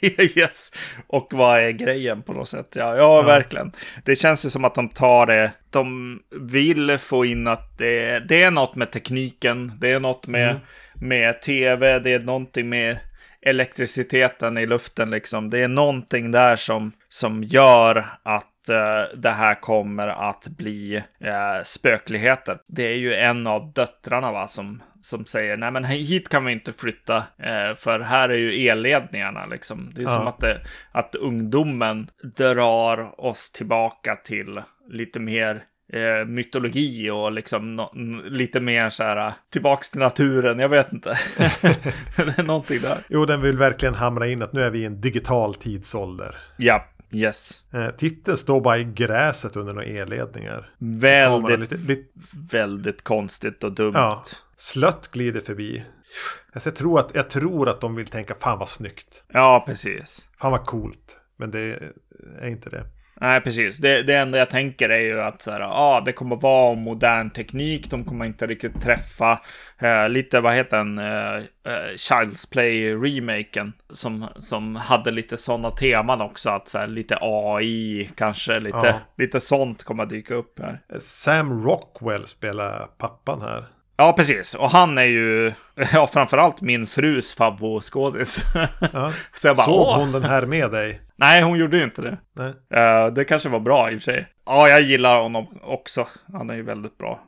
*laughs* yes. Och vad är grejen på något sätt? Ja, ja, verkligen. Det känns ju som att de tar det. De vill få in att det, det är något med tekniken. Det är något med, med tv. Det är någonting med elektriciteten i luften liksom. Det är någonting där som, som gör att eh, det här kommer att bli eh, spökligheter. Det är ju en av döttrarna va, som, som säger nej men hit kan vi inte flytta eh, för här är ju elledningarna liksom. Det är som Ja. att, det, att ungdomen drar oss tillbaka till lite mer eh, mytologi och liksom no, lite mer så här tillbaks till naturen. Jag vet inte. *laughs* det är någonting där. Jo, den vill verkligen hamra in att nu är vi i en digital tidsålder. Ja, yes. Eh, titeln står bara i gräset under några elledningar. Väldigt, lite, lite, väldigt konstigt och dumt. ja, slött glider förbi. Alltså, jag, tror att, jag tror att de vill tänka fan vad snyggt. Ja, precis. Fan vad coolt. Men det är inte det. Nej, precis. Det, det enda jag tänker är ju att så här, ah, det kommer vara modern teknik. De kommer inte riktigt träffa eh, lite, vad heter den, eh, eh, Child's Play-remaken. Som, som hade lite sådana teman också. Att så här, lite AI, kanske lite, Ja. lite sånt kommer dyka upp här. Sam Rockwell spelar pappan här. Ja, precis. Och han är ju, *laughs* ja, framförallt min frus favoritskådis. Ja. *laughs* Så jag bara, Såg hon den här med dig? *laughs* Nej, hon gjorde ju inte det. Eh, det kanske var bra i och för sig. Ja, jag gillar honom också. Han är ju väldigt bra.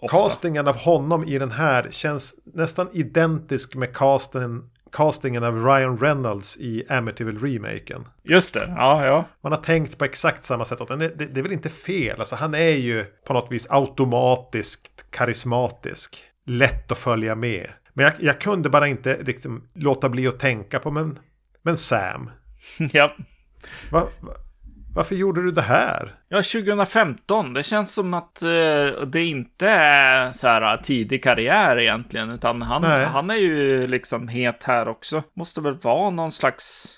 Ofta. Castingen av honom i den här känns nästan identisk med casten, castingen av Ryan Reynolds i Amityville-remaken. Just det, ja, ja. Man har tänkt på exakt samma sätt åt. Det, det, det är väl inte fel. Alltså, han är ju på något vis automatiskt karismatisk. Lätt att följa med. Men jag, jag kunde bara inte liksom låta bli att tänka på men, men Sam. *laughs* ja. Va, va, varför gjorde du det här? Ja, 2015. Det känns som att eh, det inte är så här tidig karriär egentligen, utan han, Nej. han är ju liksom het här också. Måste väl vara någon slags...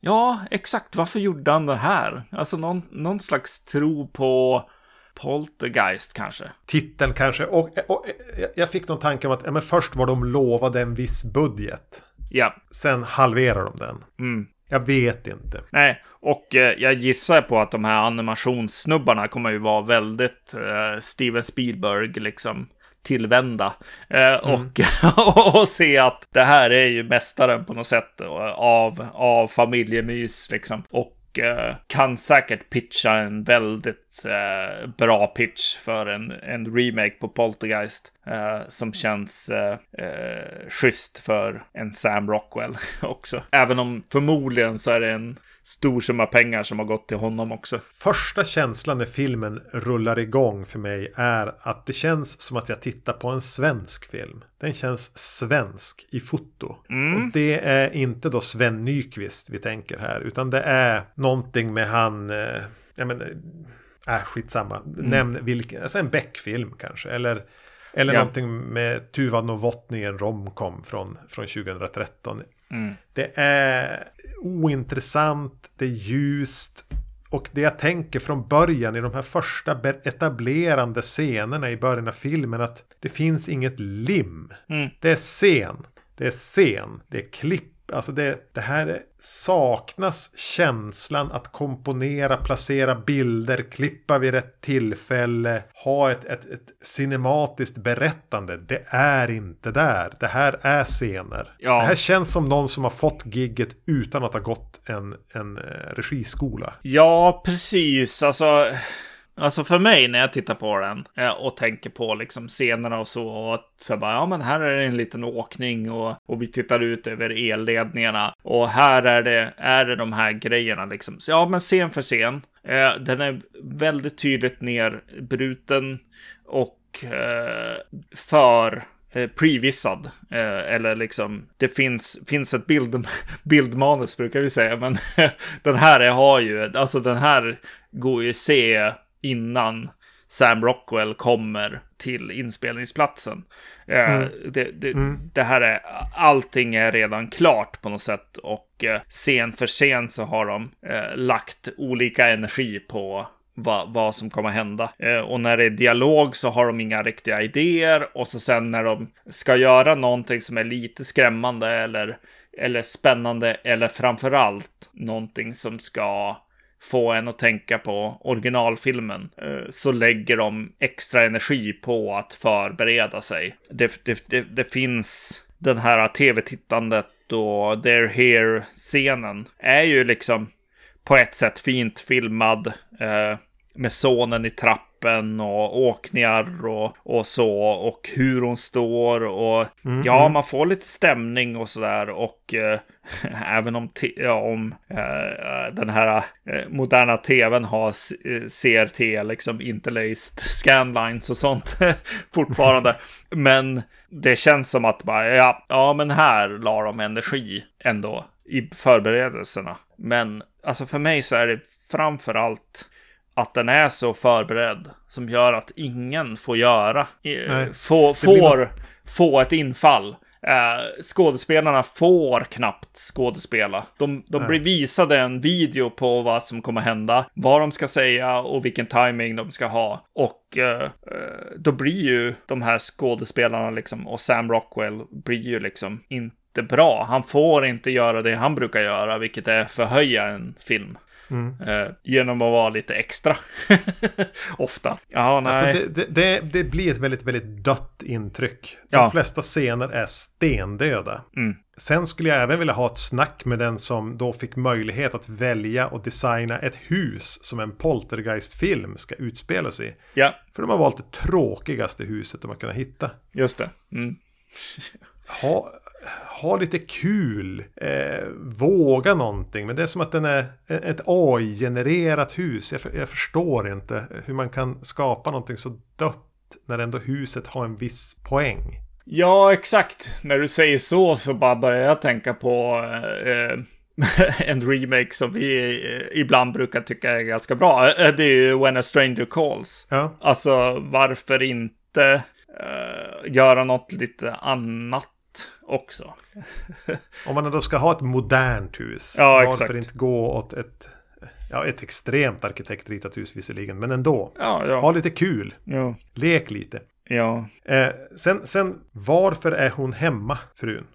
Ja, exakt. Varför gjorde han det här? Alltså någon, någon slags tro på Poltergeist kanske. Titeln kanske. Och, och jag- jag fick någon tanke om att ja, men först var de lovade en viss budget. Ja, Sen halverar de den. mm. Jag vet inte. Nej, och eh, jag gissar på att de här animationssnubbarna kommer ju vara väldigt eh, Steven Spielberg liksom tillvända. Eh, och, *laughs* och se att det här är ju mästaren på något sätt eh, av, av familjemys liksom. Och Eh, kan säkert pitcha en väldigt eh, bra pitch för en, en remake på Poltergeist. Eh, som känns eh, eh, schysst för en Sam Rockwell *laughs* också. Även om förmodligen så är det en stor summa pengar som har gått till honom också. Första känslan när filmen rullar igång för mig är att det känns som att jag tittar på en svensk film. Den känns svensk i foto. Och det är inte då Sven Nykvist vi tänker här. Utan det är någonting med han... Eh, jag menar, äh, skitsamma. Nämn vilken. Alltså en Beck-film kanske. Eller, eller Ja. någonting med Tuva Novotny en romcom från, från 2013. Mm. Det är ointressant, det är ljust. Och det jag tänker från början i de här första etablerande scenerna i början av filmen att det finns inget lim. Mm. Det är scen, det är scen, det är klipp. Alltså det, det här är, saknas känslan att komponera, placera bilder, klippa vid rätt tillfälle, ha ett, ett, ett cinematiskt berättande. Det är inte där. Det här är scener. Ja. Det här känns som någon som har fått gigget utan att ha gått en, en eh, regiskola. Ja, precis. Alltså, Alltså för mig när jag tittar på den eh, och tänker på liksom scenerna och så. Och så bara, ja men här är det en liten åkning och, och vi tittar ut över elledningarna. Och här är det, är det de här grejerna liksom. Så ja, men scen för scen. Eh, den är väldigt tydligt nerbruten och eh, för eh, previssad. Eller liksom, det finns, finns ett bild, *laughs* bildmanus brukar vi säga. Men *laughs* den här har ju, alltså den här går ju att se innan Sam Rockwell kommer till inspelningsplatsen. Eh, mm. Det, det, mm. det, här är, allting är redan klart på något sätt och eh, scen för scen så har de eh, lagt olika energi på vad, vad som kommer hända. Och när det är dialog så har de inga riktiga idéer och så sen när de ska göra någonting som är lite skrämmande eller, eller spännande eller framförallt någonting som ska få en att tänka på originalfilmen eh, så lägger de extra energi på att förbereda sig. Det, det, det, det finns den här tv-tittandet och They're Here-scenen är ju liksom på ett sätt fint filmad eh, med sonen i trappen och åkningar och, och så och hur hon står och mm, ja, mm. man får lite stämning och sådär och eh, *laughs* även om, ja, om eh, den här eh, moderna tvn har eh, CRT, liksom interlaced scanlines och sånt *laughs* fortfarande. *laughs* Men det känns som att bara, ja, ja, men här la de energi ändå i förberedelserna. Men alltså för mig så är det framför allt att den är så förberedd som gör att ingen får göra, Nej, få, får, få ett infall. Eh, skådespelarna får knappt skådespela. De, de blir visade en video på vad som kommer hända, vad de ska säga och vilken timing de ska ha. Och eh, eh då blir ju de här skådespelarna liksom, och Sam Rockwell blir ju liksom inte bra. Han får inte göra det han brukar göra, vilket är förhöja en film. Mm. Eh, genom att vara lite extra. *laughs* Ofta. Ja, nej. Alltså det, det, det, blir ett väldigt, väldigt dött intryck. De ja. flesta scener är stendöda. Mm. Sen skulle jag även vilja ha ett snack med den som då fick möjlighet att välja och designa ett hus som en poltergeist-film ska utspela sig i. Ja. För de har valt det tråkigaste huset de har kunnat hitta. Just det. Mm. ha, ha lite kul, eh, våga någonting. Men det är som att den är ett AI-genererat hus. Jag, jag, förstår inte hur man kan skapa någonting så dött när ändå huset har en viss poäng. Ja, exakt. När du säger så så bara börjar jag tänka på eh, *laughs* en remake som vi eh, ibland brukar tycka är ganska bra. Eh, det är ju When a Stranger Calls. Ja. Alltså, varför inte uh, göra något lite annat också. *laughs* Om man då ska ha ett modernt hus. Ja, varför exakt. inte gå åt ett, ja, ett extremt arkitektritat hus visserligen. Men ändå. Ja, ja. Ha lite kul. Ja. Lek lite. Ja. Eh, sen, sen, varför är hon hemma, frun?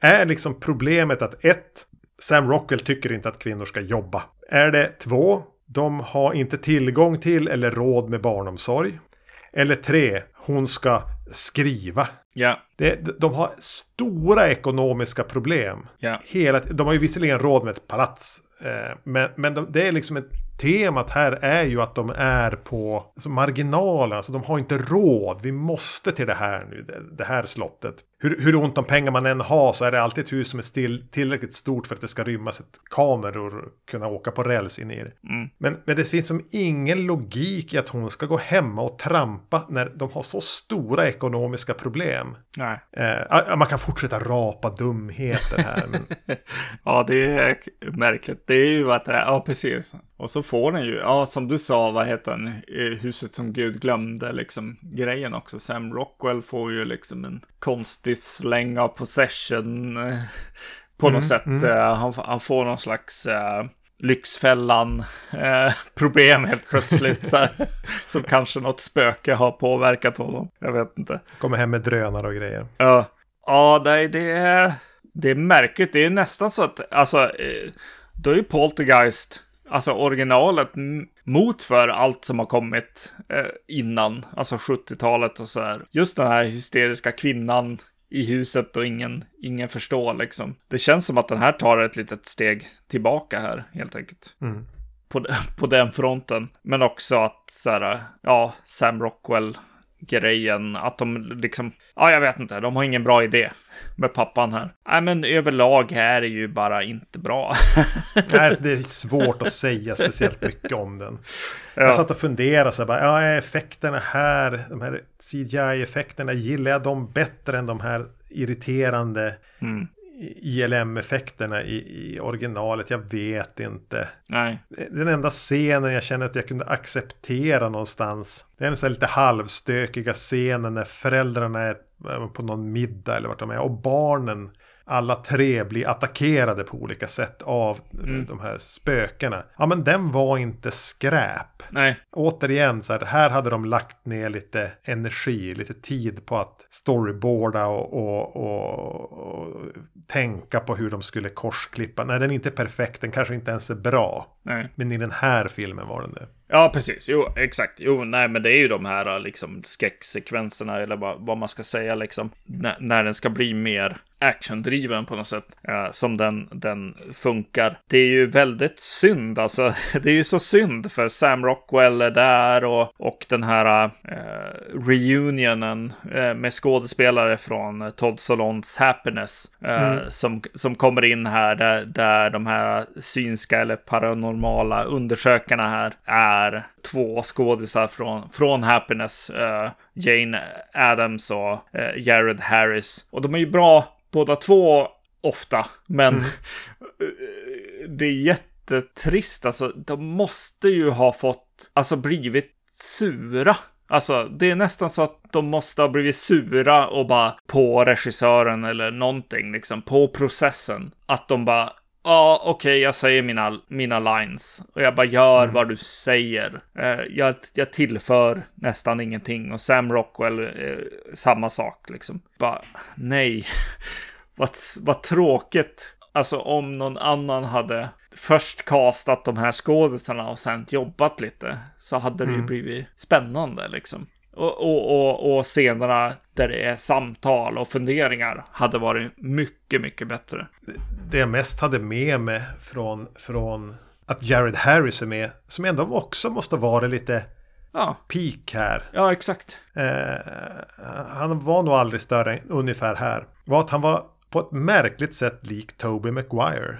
Är liksom problemet att ett, Sam Rockwell tycker inte att kvinnor ska jobba. Är det två, de har inte tillgång till eller råd med barnomsorg. Eller tre, hon ska skriva. Ja. Det, de har stora ekonomiska problem. Ja. Hela, de har ju visserligen råd med ett palats. Eh, men men de, det är liksom ett temat här är ju att de är på alltså marginalen. Alltså de har inte råd. Vi måste till det här nu. Det, det här slottet hur, hur ont om pengar man än har så är det alltid ett hus som är still, tillräckligt stort för att det ska rymmas ett kameror och kunna åka på räls in i det. Mm. Men, men det finns som ingen logik i att hon ska gå hemma och trampa när de har så stora ekonomiska problem. Nej. Eh, man kan fortsätta rapa dumheter här. Men... *laughs* ja, det är märkligt. Det är ju att det är, ja precis. Och så får den ju, ja som du sa, vad heter den, eh, huset som Gud glömde, liksom grejen också. Sam Rockwell får ju liksom en konstig släng av possession eh, på mm, något sätt. Mm. Uh, han, han, får någon slags uh, Lyxfällan uh, *laughs* problem helt plötsligt. så *laughs* som kanske något spöke har påverkat honom. Jag vet inte. Kommer hem med drönare och grejer. Ja, ja nej, det är, det är märkligt. Det är nästan så att, alltså, då är ju Poltergeist alltså originalet mot för allt som har kommit eh, innan, alltså 70-talet och så här. Just den här hysteriska kvinnan i huset och ingen, ingen förstår liksom. Det känns som att den här tar ett litet steg tillbaka här, helt enkelt. Mm. på, *laughs* på den fronten. Men också att så här, ja, Sam Rockwell grejen. Att de liksom, ja jag vet inte, de har ingen bra idé med pappan här. Nej men överlag här är ju bara inte bra. *laughs* Nej, det är *laughs* svårt att säga speciellt mycket om den. Ja. Jag satt och funderade så här, ja effekterna här, de här CGI-effekterna, gillar jag dem bättre än de här irriterande mm. ILM-effekterna i, i originalet. Jag vet inte. Nej. Den enda scenen jag känner att jag kunde acceptera någonstans. Det är en sån lite halvstökiga scenen när föräldrarna är på någon middag eller vart de är. Och barnen alla tre blir attackerade på olika sätt av mm. de här spökena. Ja men den var inte skräp. Nej. Återigen så här, här hade de lagt ner lite energi, lite tid på att storyboarda och, och, och, och tänka på hur de skulle korsklippa. Nej, den är inte perfekt, den kanske inte ens är bra. Nej. Men i den här filmen var den det. Ja, precis. Jo, exakt. Jo, nej, men det är ju de här liksom skräcksekvenserna eller vad, vad man ska säga liksom. när den ska bli mer actiondriven på något sätt. Uh, som den, den funkar. Det är ju väldigt synd alltså. *laughs* Det är ju så synd för Sam Rockwell är där och, och den här uh, reunionen uh, med skådespelare från Todd Solons Happiness. Mm. som, som kommer in här där, där de här synska eller paranormala undersökarna här är två skådisar från, från Happiness. Jane Adams och Jared Harris. Och de är ju bra båda två ofta, men mm. *laughs* det är jättetrist. Alltså, de måste ju ha fått, alltså blivit sura. Alltså, det är nästan så att de måste ha blivit sura och bara på regissören eller någonting, liksom på processen. Att de bara, ja, okej, okay, jag säger mina, mina lines och jag bara gör mm. vad du säger. Eh, jag, jag tillför nästan ingenting och Sam Rockwell, eh, samma sak liksom. Bara, nej, *laughs* vad, vad tråkigt. Alltså om någon annan hade först castat de här skådisarna och sen jobbat lite så hade det ju mm. blivit spännande liksom. Och, och, och, scenerna där det är samtal och funderingar hade varit mycket, mycket bättre. Det jag mest hade med mig från, från att Jared Harris är med, som ändå också måste vara lite ja. peak här. Ja, exakt. Eh, han var nog aldrig större än ungefär här. Var att han var på ett märkligt sätt lik Toby Maguire.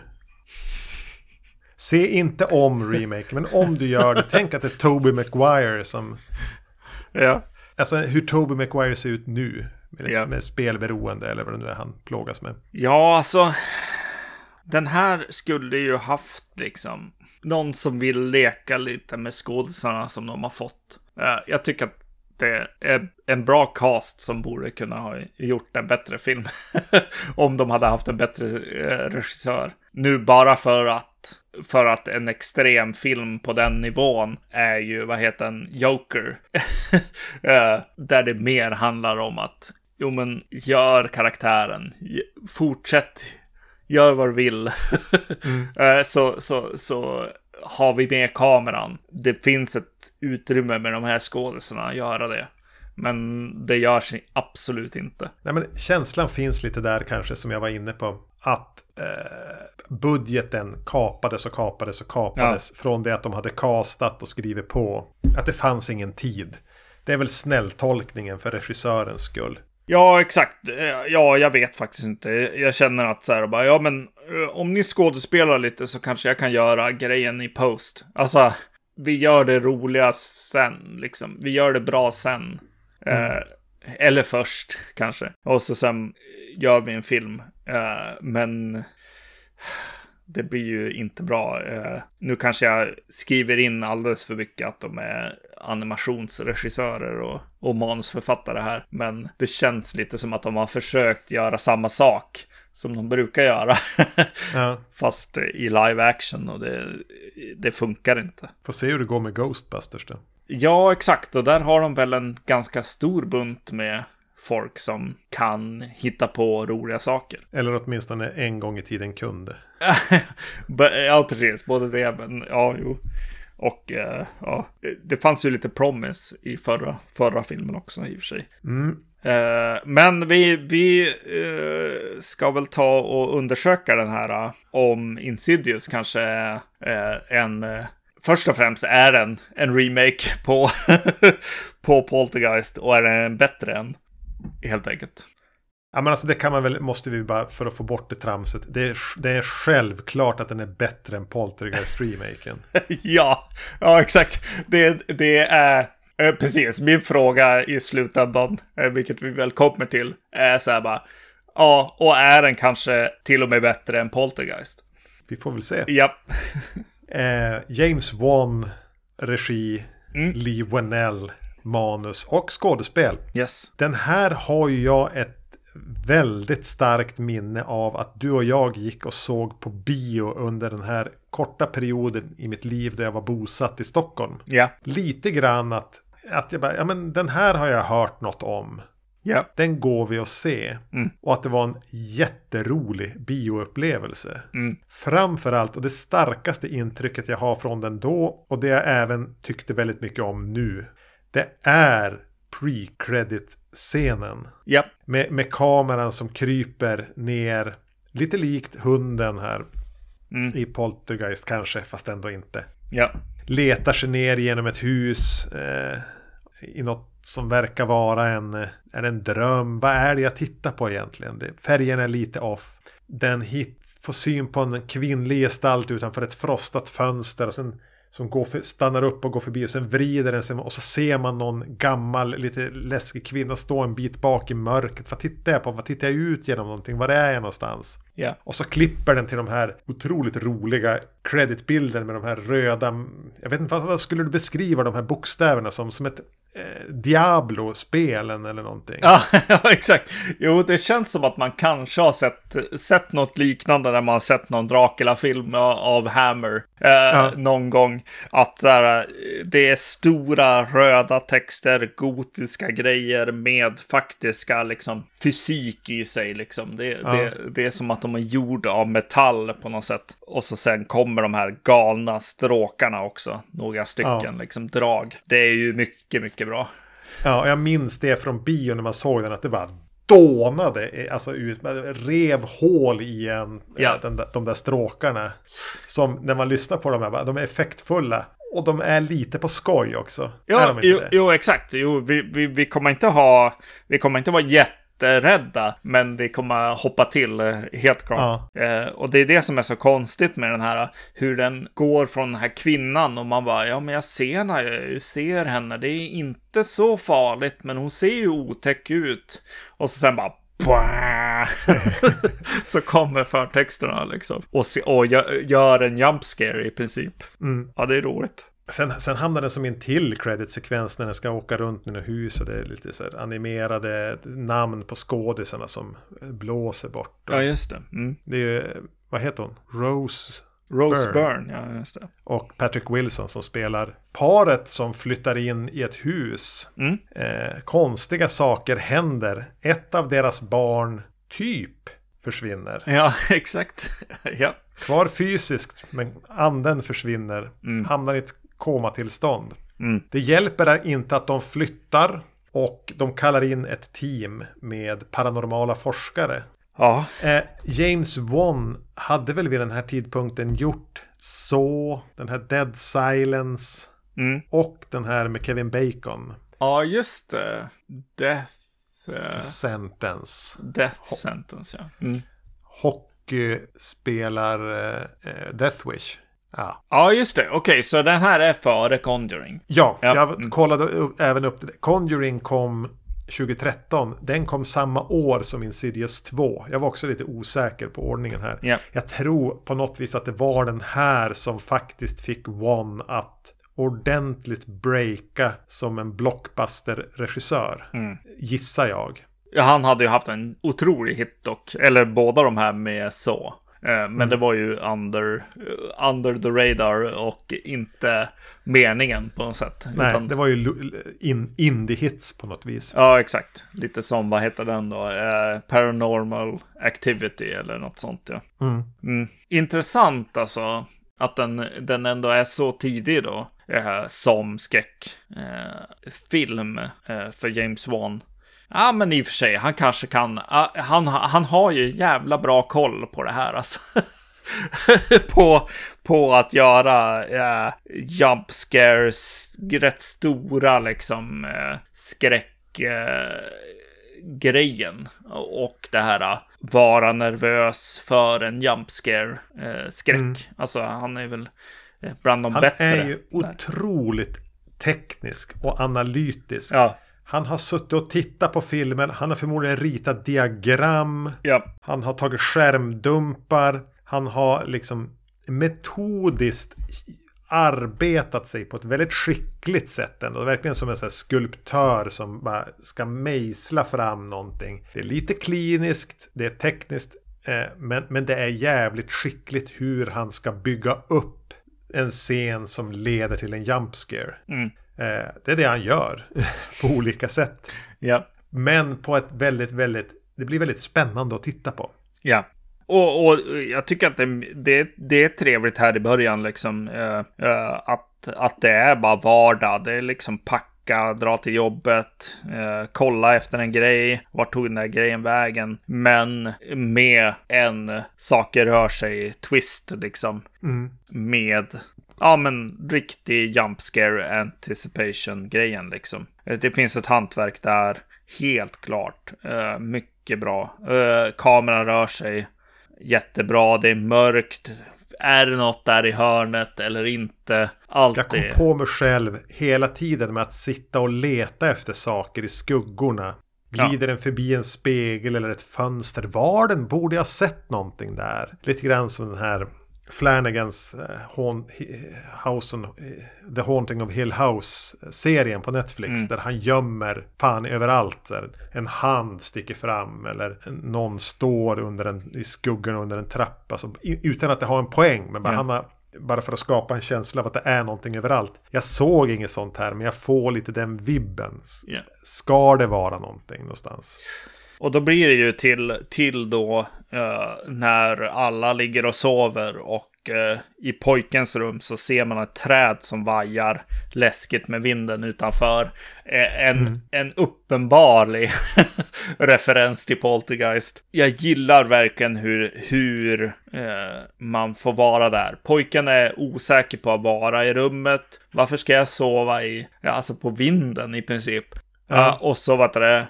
Se inte om remake, men om du gör det, tänk att det är Toby Maguire som... Ja. Alltså hur Toby Maguire ser ut nu. Med, ja. med spelberoende eller vad det nu är han plågas med. Ja, alltså. Den här skulle ju haft liksom någon som vill leka lite med skådisarna som de har fått. Eh, jag tycker att det är en bra cast som borde kunna ha gjort en bättre film. *laughs* Om de hade haft en bättre eh, regissör. Nu bara för att för att en extrem film på den nivån är ju, vad heter den, Joker. *laughs* Eh, där det mer handlar om att, jo men gör karaktären, fortsätt, gör vad du vill. *laughs* mm. Eh, så, så, så har vi med kameran. Det finns ett utrymme med de här skådespelarna att göra det. Men det görs absolut inte. Nej, men känslan finns lite där kanske som jag var inne på. Att eh, budgeten kapades och kapades och kapades ja. från det att de hade kastat och skrivit på. Att det fanns ingen tid. Det är väl snälltolkningen för regissörens skull. Ja, exakt. Eh, ja, jag vet faktiskt inte. Jag känner att så här bara, ja men eh, om ni skådespelar lite så kanske jag kan göra grejen i post. Alltså, vi gör det roliga sen, liksom. Vi gör det bra sen. Mm. Eh, eller först, kanske. Och så sen gör vi en film. Eh, men det blir ju inte bra. Eh, nu kanske jag skriver in alldeles för mycket att de är animationsregissörer och, och manusförfattare här. Men det känns lite som att de har försökt göra samma sak som de brukar göra. *laughs* ja. Fast i live action och det, det funkar inte. Får se hur det går med Ghostbusters då. Ja, exakt. Och där har de väl en ganska stor bunt med folk som kan hitta på roliga saker. *laughs* Eller åtminstone en gång i tiden kunde. ja, precis. Både det, men ja, jo. Och uh, ja, det fanns ju lite promise i förra, förra filmen också i och för sig. Mm. Uh, men vi, vi uh, ska väl ta och undersöka den här om Insidious kanske är en först och främst är den en remake på, *laughs* på Poltergeist och är den bättre än helt enkelt. Ja men alltså det kan man väl, måste vi bara för att få bort det tramset. Det är, det är självklart att den är bättre än Poltergeist-remaken. *laughs* ja, ja exakt. Det, det är eh, precis min fråga i slutändan, eh, vilket vi väl kommer till, är så här bara. Ja, och är den kanske till och med bättre än Poltergeist? Vi får väl se. Ja. eh, James Wan, regi, mm. Lee Wennell, manus och skådespel. Yes. Den här har ju jag ett väldigt starkt minne av att du och jag gick och såg på bio under den här korta perioden i mitt liv där jag var bosatt i Stockholm. Ja. Lite grann att, att jag bara, ja men den här har jag hört något om. Ja. Den går vi och se. Mm. Och att det var en jätterolig bioupplevelse. Mm. Framförallt, och det starkaste intrycket jag har från den då, och det jag även tyckte väldigt mycket om nu. Det är pre-credit-scenen. Ja. Med, med kameran som kryper ner. Lite likt hunden här. Mm. I Poltergeist kanske, fast ändå inte. Ja. Letar sig ner genom ett hus. Eh, I något som verkar vara en, är en dröm. Vad är det jag tittar på egentligen? Det, färgen är lite off. Den hit, får syn på en kvinnlig gestalt utanför ett frostat fönster. Och sen som går för, stannar upp och går förbi och sen vrider den sig och så ser man någon gammal lite läskig kvinna stå en bit bak i mörkret. Vad tittar jag på? Vad tittar jag ut genom någonting? Var är jag någonstans? Yeah. Och så klipper den till de här otroligt roliga creditbilden med de här röda. Jag vet inte vad skulle du beskriva de här bokstäverna som? Som ett eh, Diablo-spelen eller någonting. *laughs* Ja, exakt. Jo, det känns som att man kanske har sett, sett något liknande när man har sett någon Dracula-film av Hammer eh, ja. någon gång. Att så här, det är stora röda texter, gotiska grejer med faktiska liksom, fysik i sig. Liksom. Det, ja. det, det är som att de är gjorda av metall på något sätt. Och så sen kommer de här galna stråkarna också. Några stycken ja. liksom drag. Det är ju mycket, mycket bra. Ja, jag minns det från bio när man såg den att det bara dånade. Alltså ut, rev hål i en, ja. den, de där stråkarna. Som när man lyssnar på dem, här, de är effektfulla. Och de är lite på skoj också. Ja, jo, jo, exakt. Jo, vi, vi, vi kommer inte ha, vi kommer inte vara jätte jätterädda, men vi kommer hoppa till eh, helt klart. Ja. Eh, och det är det som är så konstigt med den här, hur den går från den här kvinnan och man bara, ja men jag ser henne, jag ser henne, det är inte så farligt, men hon ser ju otäck ut. Och så sen bara, *laughs* så kommer förtexterna liksom. Och, se, och gör en jump scare i princip. Mm. Ja, det är roligt. Sen, sen hamnar den som en till credit-sekvens när den ska åka runt i något hus och det är lite så animerade namn på skådisarna som blåser bort. Ja, just det. Mm. Det är ju, vad heter hon? Rose Rose Byrne. Byrne, ja just det. Och Patrick Wilson som spelar paret som flyttar in i ett hus. Mm. Eh, konstiga saker händer. Ett av deras barn typ försvinner. Ja, *laughs* exakt. ja. Kvar fysiskt, men anden försvinner. Mm. Hamnar i ett komatillstånd. Mm. Det hjälper inte att de flyttar och de kallar in ett team med paranormala forskare. Ja. Eh, James Wan hade väl vid den här tidpunkten gjort så, den här Dead Silence mm. och den här med Kevin Bacon. Ja, just det. Death... Uh... Sentence. Death Ho Sentence, ja. Mm. Hockey spelar uh, Death Wish. Ja. ja, just det. Okej, okay, så den här är före Conjuring. Ja, ja. jag mm. kollade upp, även upp det. Conjuring kom 2013. Den kom samma år som Insidious 2. Jag var också lite osäker på ordningen här. Yeah. Jag tror på något vis att det var den här som faktiskt fick One att ordentligt breaka som en blockbuster-regissör. Mm. Gissar jag. Ja, han hade ju haft en otrolig hit dock. Eller båda de här med så. Eh, men mm. det var ju under, eh, under the radar och inte meningen på något sätt. Nej, utan... det var ju in, indie-hits på något vis. Ja, exakt. Lite som, vad heter den då? Eh, Paranormal Activity eller något sånt. Ja. Mm. Mm. Intressant alltså. Att den, den ändå är så tidig då. Eh, som skräckfilm eh, för James Wan. Ja, men i och för sig, han kanske kan. Han, han har ju jävla bra koll på det här alltså. *laughs* på, på att göra äh, jump scares, rätt stora liksom äh, skräck äh, grejen. Och det här äh, vara nervös för en jump scare äh, skräck. Mm. Alltså han är väl bland de han bättre. Han är ju otroligt teknisk och analytisk. Ja. Han har suttit och tittat på filmen. Han har förmodligen ritat diagram. Ja. Han har tagit skärmdumpar. Han har liksom metodiskt arbetat sig på ett väldigt skickligt sätt ändå. Verkligen som en sån skulptör som bara ska mejsla fram någonting. Det är lite kliniskt, det är tekniskt, eh, men, men det är jävligt skickligt hur han ska bygga upp en scen som leder till en jump scare. Mm. Eh, det är det han gör *laughs* på olika sätt. Ja. Men på ett väldigt, väldigt, det blir väldigt spännande att titta på. Ja. Och, och jag tycker att det, det, det är trevligt här i början liksom. Uh, uh, att, att det är bara vardag. Det är liksom packa, dra till jobbet, uh, kolla efter en grej. Vart tog den där grejen vägen? Men med en saker rör sig twist liksom. Mm. Med ja, men riktig jump scare anticipation grejen liksom. Det finns ett hantverk där, helt klart. Uh, mycket bra. Uh, kameran rör sig jättebra. Det är mörkt. Är det något där i hörnet eller inte? Allt Jag kom det. på mig själv hela tiden med att sitta och leta efter saker i skuggorna. Glider ja. den förbi en spegel eller ett fönster? Var den? Borde jag sett någonting där? Lite grann som den här Flanagans haunt, House on, uh, The Haunting of Hill House-serien på Netflix. Mm. Där han gömmer fan överallt. En hand sticker fram eller någon står under en, i skuggan under en trappa. Alltså, utan att det har en poäng. Men bara, mm. har, bara för att skapa en känsla av att det är någonting överallt. Jag såg inget sånt här men jag får lite den vibben. Yeah. Ska det vara någonting någonstans? Och då blir det ju till, till då uh, när alla ligger och sover och uh, i pojkens rum så ser man ett träd som vajar läskigt med vinden utanför. Uh, en, mm. en uppenbarlig *laughs* referens till Poltergeist. Jag gillar verkligen hur, hur man får vara där. Pojken är osäker på att vara i rummet. Varför ska jag sova i, ja, alltså på vinden i princip? Ja. och så vad det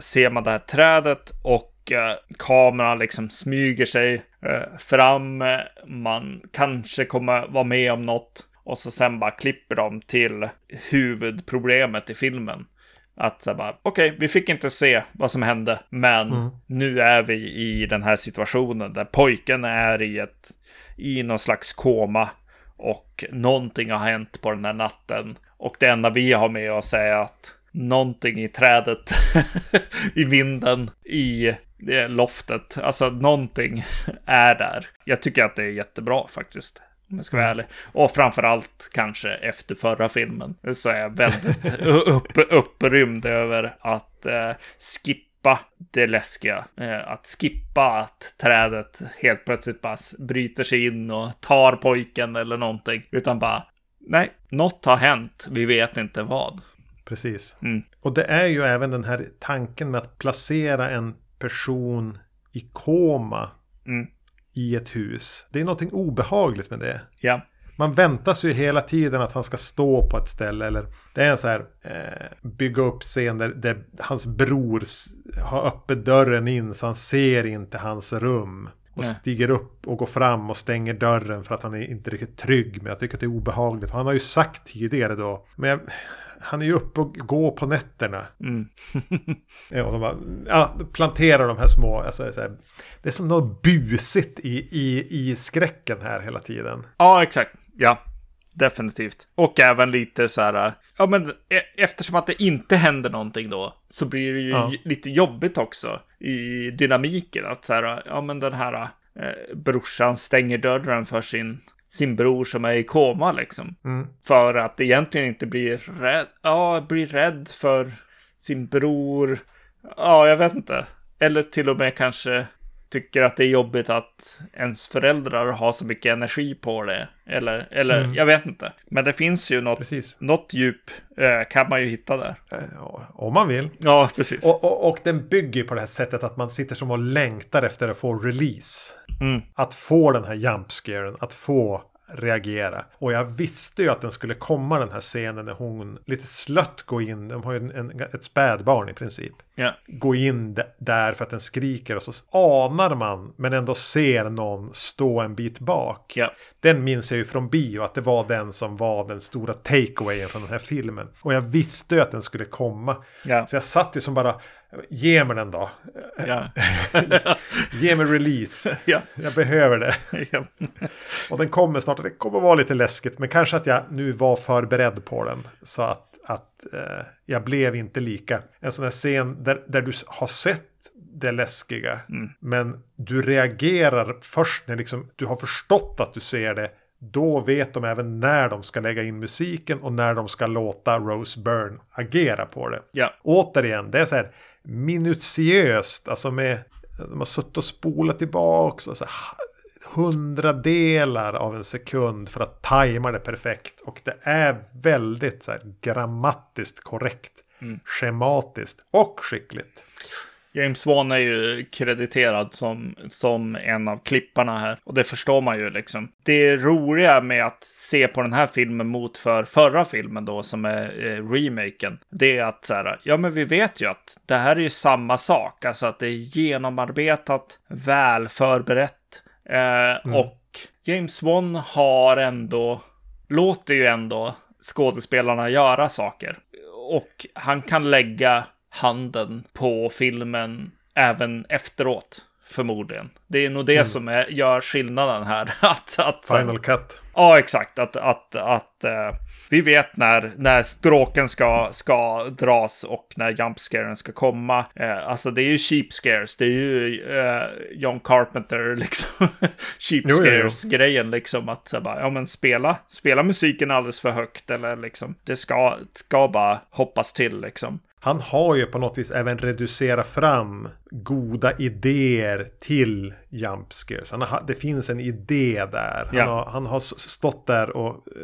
ser man det här trädet och kameran liksom smyger sig eh, fram. Man kanske kommer vara med om något och så sen bara klipper de till huvudproblemet i filmen. Att så bara, okej, okay, vi fick inte se vad som hände, men mm. nu är vi i den här situationen där pojken är i ett, i någon slags koma och någonting har hänt på den här natten. Och det enda vi har med oss är att någonting i trädet, *laughs* i vinden, i loftet. Alltså någonting är där. Jag tycker att det är jättebra faktiskt. Om jag ska vara ärlig. Och framförallt kanske efter förra filmen. Så är jag väldigt *laughs* upp, upprymd över att eh, skippa det läskiga. Eh, att skippa att trädet helt plötsligt bara bryter sig in och tar pojken eller någonting. Utan bara, nej, något har hänt. Vi vet inte vad. Precis. Mm. Och det är ju även den här tanken med att placera en person i koma mm. i ett hus. Det är någonting obehagligt med det. Ja. Man väntar sig ju hela tiden att han ska stå på ett ställe. Eller det är en så här eh, bygga upp scen där, där hans bror har öppet dörren in så han ser inte hans rum. Och Nej. stiger upp och går fram och stänger dörren för att han är inte riktigt trygg. Men jag tycker att det är obehagligt. Han har ju sagt tidigare då. Men jag, han är ju uppe och går på nätterna. Mm. *laughs* och de bara, ja, planterar de här små, alltså, så här, det är som något busigt i, i, i skräcken här hela tiden. Ja, exakt. Ja, definitivt. Och även lite så här, ja men e, eftersom att det inte händer någonting då, så blir det ju ja. lite jobbigt också i dynamiken. Att så här, ja men den här eh, brorsan stänger dörren för sin sin bror som är i koma liksom. Mm. För att egentligen inte blir rädd, ja, blir rädd för sin bror. Ja, jag vet inte. Eller till och med kanske tycker att det är jobbigt att ens föräldrar har så mycket energi på det. Eller, eller mm. jag vet inte. Men det finns ju något, något djup eh, kan man ju hitta där. Eh, om man vill. Ja, precis. Och, och, och den bygger på det här sättet att man sitter som och längtar efter att få release. Mm. Att få den här jumpscaren, att få reagera. Och jag visste ju att den skulle komma den här scenen när hon lite slött går in. De har ju en, en, ett spädbarn i princip. Ja. Gå in där för att den skriker och så anar man men ändå ser någon stå en bit bak. Ja. Den minns jag ju från bio att det var den som var den stora takeawayen från den här filmen. Och jag visste ju att den skulle komma. Ja. Så jag satt ju som bara, ge mig den då. Ja. *laughs* Ge mig release. Ja. Jag behöver det. *laughs* Ja. Och den kommer snart det kommer vara lite läskigt. Men kanske att jag nu var förberedd på den. Så att, att eh, jag blev inte lika. En sån här scen där, där du har sett det läskiga. Men du reagerar först när liksom, du har förstått att du ser det. Då vet de även när de ska lägga in musiken och när de ska låta Rose Byrne agera på det. Ja. Återigen, det är så här minutiöst. Alltså med, de har suttit och spolat tillbaka. Och så här, hundradelar av en sekund för att tajma det perfekt. Och det är väldigt så här, grammatiskt korrekt. Schematiskt och skickligt. James Wan är ju krediterad som, som en av klipparna här. Och det förstår man ju liksom. Det roliga med att se på den här filmen mot för förra filmen då, som är eh, remaken. Det är att så här, ja men vi vet ju att det här är ju samma sak. Alltså att det är genomarbetat, väl förberett. Eh, Och James Wan har ändå, låter ju ändå skådespelarna göra saker. Och han kan lägga handen på filmen även efteråt. Förmodligen. Det är nog det som är, gör skillnaden här. *laughs* att, att, Final cut. Ja, exakt. Att, att, att eh, vi vet när, när stråken ska, ska dras och när jumpscaren ska komma. Eh, alltså det är ju cheap scares. Det är ju eh, John Carpenter *laughs* liksom. cheap Jo, jo, jo. scares-grejen liksom. Att så bara, ja men spela, spela musiken alldeles för högt eller liksom. Det ska, ska bara hoppas till liksom. Han har ju på något vis även reducerat fram goda idéer till jump scares. Han har, det finns en idé där. Han, Ja. har, han har stått där och eh,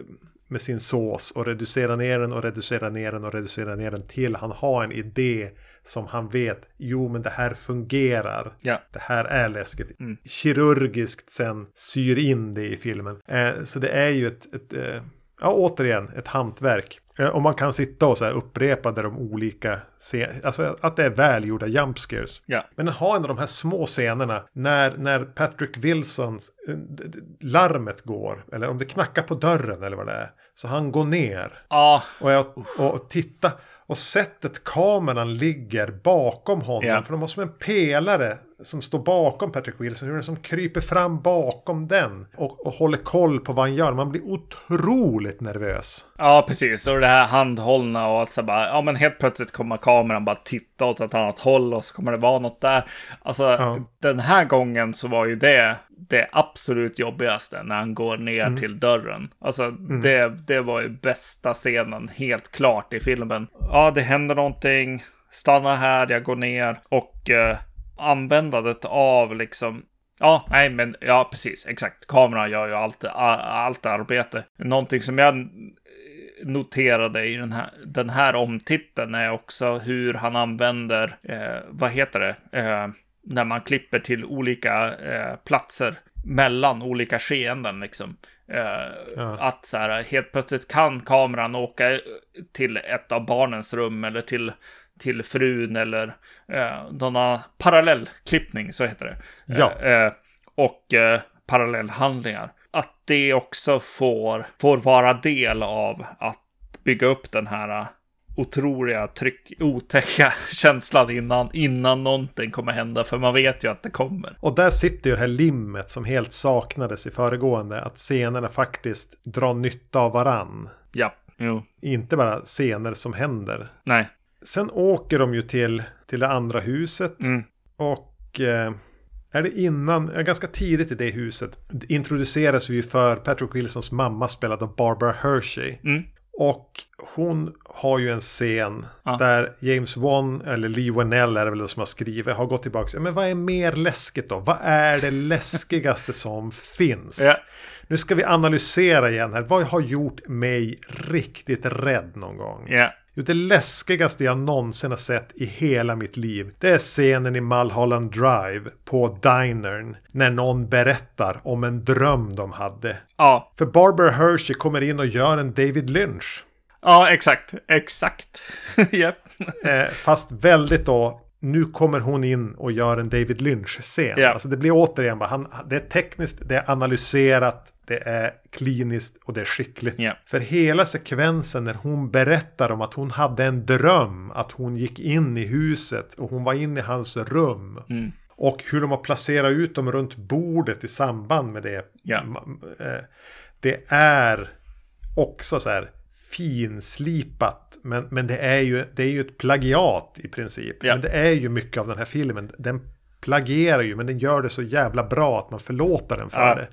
med sin sås och reducerat ner den och reducerat ner den och reducerat ner den till han har en idé som han vet, jo men det här fungerar. Ja. Det här är läskigt. Kirurgiskt sen syr in det i filmen. Eh, så det är ju ett, ett eh, ja återigen, ett hantverk. Eh, och man kan sitta och så här upprepa där de olika, scen- alltså att det är välgjorda jump scares. Ja. Men den har ändå de här små scenerna när, när Patrick Wilsons eh, larmet går, eller om det knackar på dörren eller vad det är. Så han går ner Ja, och, jag, och titta och sättet kameran ligger bakom honom. Ja. För de har som en pelare som står bakom Patrick Wilson. Hur den som kryper fram bakom den. Och, och håller koll på vad han gör. Man blir otroligt nervös. Ja, precis. Och det här handhållna och att så bara, ja men helt plötsligt kommer kameran bara titta åt ett annat håll och så kommer det vara något där. Alltså, Ja. den här gången så var ju det det absolut jobbigaste när han går ner till dörren. Alltså, det, det var ju bästa scenen helt klart i filmen. Ja, det händer någonting. Stanna här, jag går ner och eh, användandet av liksom Ja, nej men ja, precis, exakt. Kameran gör ju allt, allt arbete. Någonting som jag noterade i den här, den här omtiteln är också hur han använder, eh, vad heter det, eh, när man klipper till olika eh, platser mellan olika skeenden liksom. Eh, Ja. Att så här, helt plötsligt kan kameran åka till ett av barnens rum eller till, till frun eller eh, någon parallellklippning, så heter det. Ja. Eh, och eh, parallellhandlingar. Att det också får, får vara del av att bygga upp den här eh, otroliga, tryck, otäcka *laughs* känslan innan, innan någonting kommer hända. För man vet ju att det kommer. Och där sitter ju det här limmet som helt saknades i föregående. Att scenerna faktiskt drar nytta av varann. Ja, jo, Inte bara scener som händer. nej. Sen åker de ju till, till det andra huset. Mm. Och eh, är det innan, ganska tidigt i det huset, introduceras vi för Patrick Wilsons mamma spelad av Barbara Hershey. Mm. Och hon har ju en scen Ja. där James Wan, eller Lee Wanell är det väl den som har skrivit, har gått tillbaka. Men vad är mer läskigt då? Vad är det läskigaste *laughs* som finns? Ja. Nu ska vi analysera igen här. Vad har gjort mig riktigt rädd någon gång? Ja, Jo, det läskigaste jag någonsin har sett i hela mitt liv. Det är scenen i Mulholland Drive på dinern. När någon berättar om en dröm de hade. Ja. För Barbara Hershey kommer in och gör en David Lynch. Ja, exakt. Exakt. *laughs* yep. eh, fast väldigt då nu kommer hon in och gör en David Lynch-scen. Ja. Alltså det blir återigen bara, han, det är tekniskt, det är analyserat, det är kliniskt och det är skickligt. Ja. För hela sekvensen när hon berättar om att hon hade en dröm, att hon gick in i huset och hon var inne i hans rum. Mm. Och hur de har placerat ut dem runt bordet i samband med det. Eh, Det är också så här finslipat. Men, men det, är ju, det är ju ett plagiat i princip. Ja. Men det är ju mycket av den här filmen. Den plagierar ju men den gör det så jävla bra att man förlåter den för Ja. det.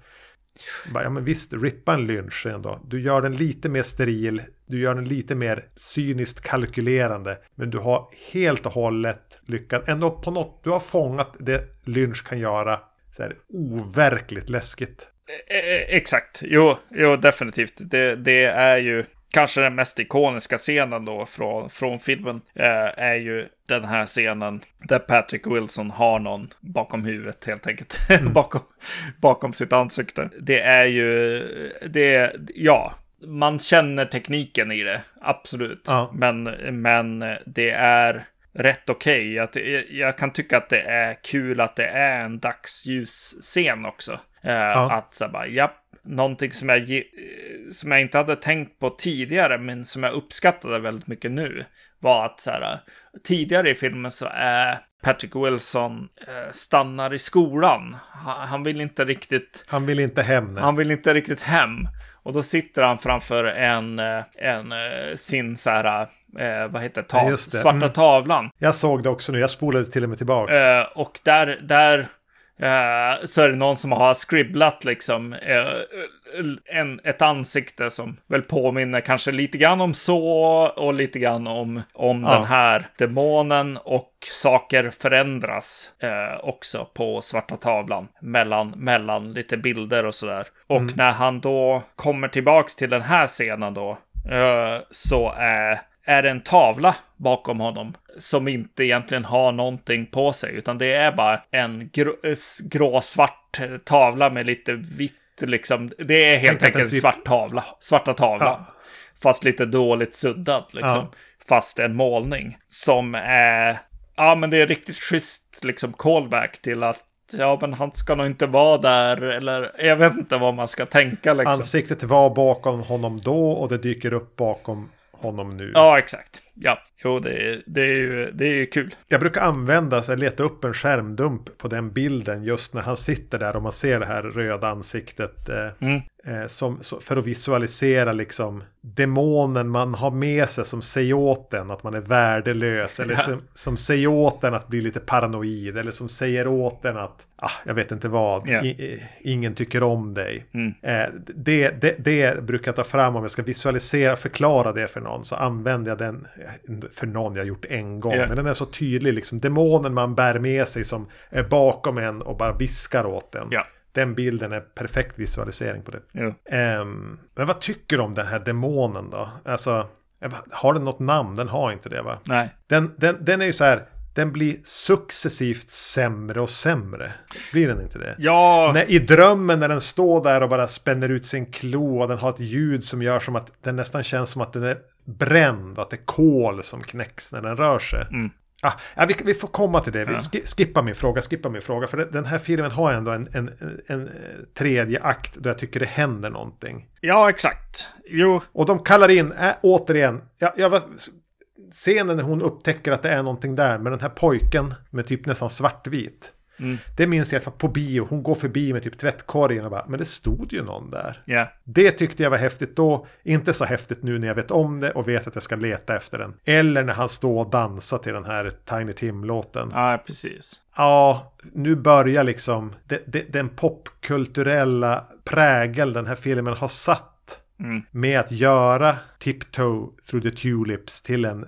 Bara, ja men visst, rippa en lynch ändå. Du gör den lite mer steril. Du gör den lite mer cyniskt kalkylerande. Men du har helt och hållet lyckats. Ändå på något. Du har fångat det lynch kan göra. Så här overkligt läskigt. E, e, exakt, jo, jo definitivt. Det, det är ju kanske den mest ikoniska scenen då från, från filmen. Eh, är ju den här scenen där Patrick Wilson har någon bakom huvudet helt enkelt. *laughs* bakom, bakom sitt ansikte. Det är ju, det, ja. Man känner tekniken i det, absolut. Ja. Men, men det är rätt okej. Att Jag, jag kan tycka att det är kul att det är en dagsljusscen också. Eh, Att så bara, japp, någonting som jag, eh, som jag inte hade tänkt på tidigare, men som jag uppskattade väldigt mycket nu, var att så här, tidigare i filmen så är Patrick Wilson eh, stannar i skolan. Han, han vill inte riktigt Han vill inte hem. nej. han vill inte riktigt hem. Och då sitter han framför en, eh, en eh, sin så här, eh, vad heter Ja, ta- just det. svarta Mm. tavlan. Jag såg det också nu. Jag spolade till och med tillbaks. Eh, och där, där eh, så är det någon som har skribblat liksom eh, en, ett ansikte som väl påminner kanske lite grann om så och lite grann om, om Ja. den här demonen och saker förändras eh, också på svarta tavlan mellan, mellan lite bilder och sådär. Och när han då kommer tillbaks till den här scenen då så är är det en tavla bakom honom som inte egentligen har någonting på sig, utan det är bara en grå, gråsvart tavla med lite vitt liksom. Det är helt enkelt en svart tavla, svarta tavlan. Ja. Fast lite dåligt suddad liksom. Ja. Fast en målning som är, ja men det är riktigt schysst liksom callback till att Ja, men han ska nog inte vara där, eller jag vet inte vad man ska tänka liksom. Ansiktet var bakom honom då och det dyker upp bakom honom nu. Ja, exakt. Ja, jo, det är, det är ju det är ju kul. Jag brukar använda, så här, leta upp en skärmdump på den bilden just när han sitter där och man ser det här röda ansiktet. Eh, Mm. eh, som, för att visualisera liksom demonen man har med sig som säger åt en att man är värdelös. Eller Ja. som, som säger åt en att bli lite paranoid. Eller som säger åt en att, ah, jag vet inte vad, i, i, ingen tycker om dig. Mm. Eh, det, det, det brukar jag ta fram om jag ska visualisera, förklara det för någon. Så använder jag den, för någon jag har gjort en gång. Ja. Men den är så tydlig, liksom demonen man bär med sig som är bakom en och bara viskar åt en. Ja. Den bilden är perfekt visualisering på det. Jo. Ehm, men vad tycker du om den här demonen då? Alltså, har den något namn? Den har inte det va? Nej. Den, den, den är ju så här, den blir successivt sämre och sämre. Blir den inte det? Ja, När, I drömmen när den står där och bara spänner ut sin klo och den har ett ljud som gör som att den nästan känns som att den är bränd och att det är kol som knäcks när den rör sig. Mm. Ah, vi, vi får komma till det. Vi Ja. ski- skippa min fråga, skippa min fråga. För den här filmen har ändå en, en, en, en eh, tredje akt där jag tycker det händer någonting. ja exakt. Jo, Och de kallar in, äh, återigen, jag, jag var, scenen när hon upptäcker att det är någonting där med den här pojken med typ nästan svartvit. Mm. Det minns jag att på bio, hon går förbi med typ tvättkorgen och bara, men det stod ju någon där. ja. Det tyckte jag var häftigt då, inte så häftigt nu när jag vet om det och vet att jag ska leta efter den. Eller när han står och dansar till den här Tiny Tim-låten. Ja, precis. Ja, nu börjar liksom de, de, den popkulturella prägel den här filmen har satt Mm. med att göra Tiptoe Through the Tulips till en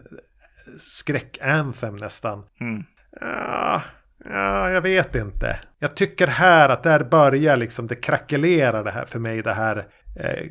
skräckanthem nästan. Mm. Ja, ja, jag vet inte. Jag tycker här att där börjar liksom det krackelerar det här för mig. Det här eh,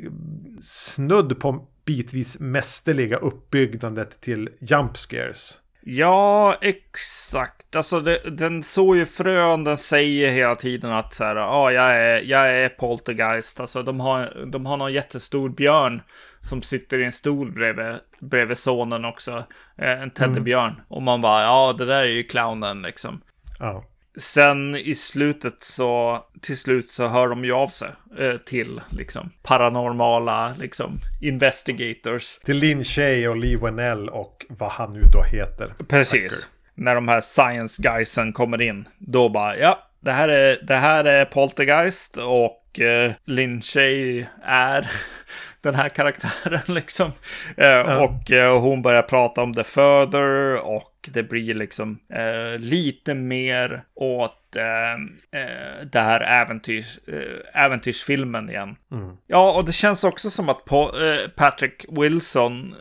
snudd på bitvis mästerliga uppbyggnadet till jump scares. Ja, exakt. Alltså det, den såg ju frön, den säger hela tiden att så här, ja, ah, jag är, jag är poltergeist. Alltså de har, de har någon jättestor björn som sitter i en stol bredvid, bredvid sonen också. Eh, en teddybjörn. Mm. Och man bara, ja, det där är ju clownen liksom. Ja. Sen i slutet så, till slut så hör de ju av sig eh, till liksom paranormala liksom investigators. Till Lin Shay och Lee Wennell och vad han nu då heter. Precis. Hacker. När de här science guysen kommer in, då bara ja, det här är, det här är Poltergeist och eh, Lin Shay är *laughs* den här karaktären *laughs* liksom. Eh, ja. Och eh, hon börjar prata om The Further och det blir liksom eh, lite mer åt eh, eh, det här äventyrs, eh, äventyrsfilmen igen. Mm. Ja, och det känns också som att på, Patrick Wilson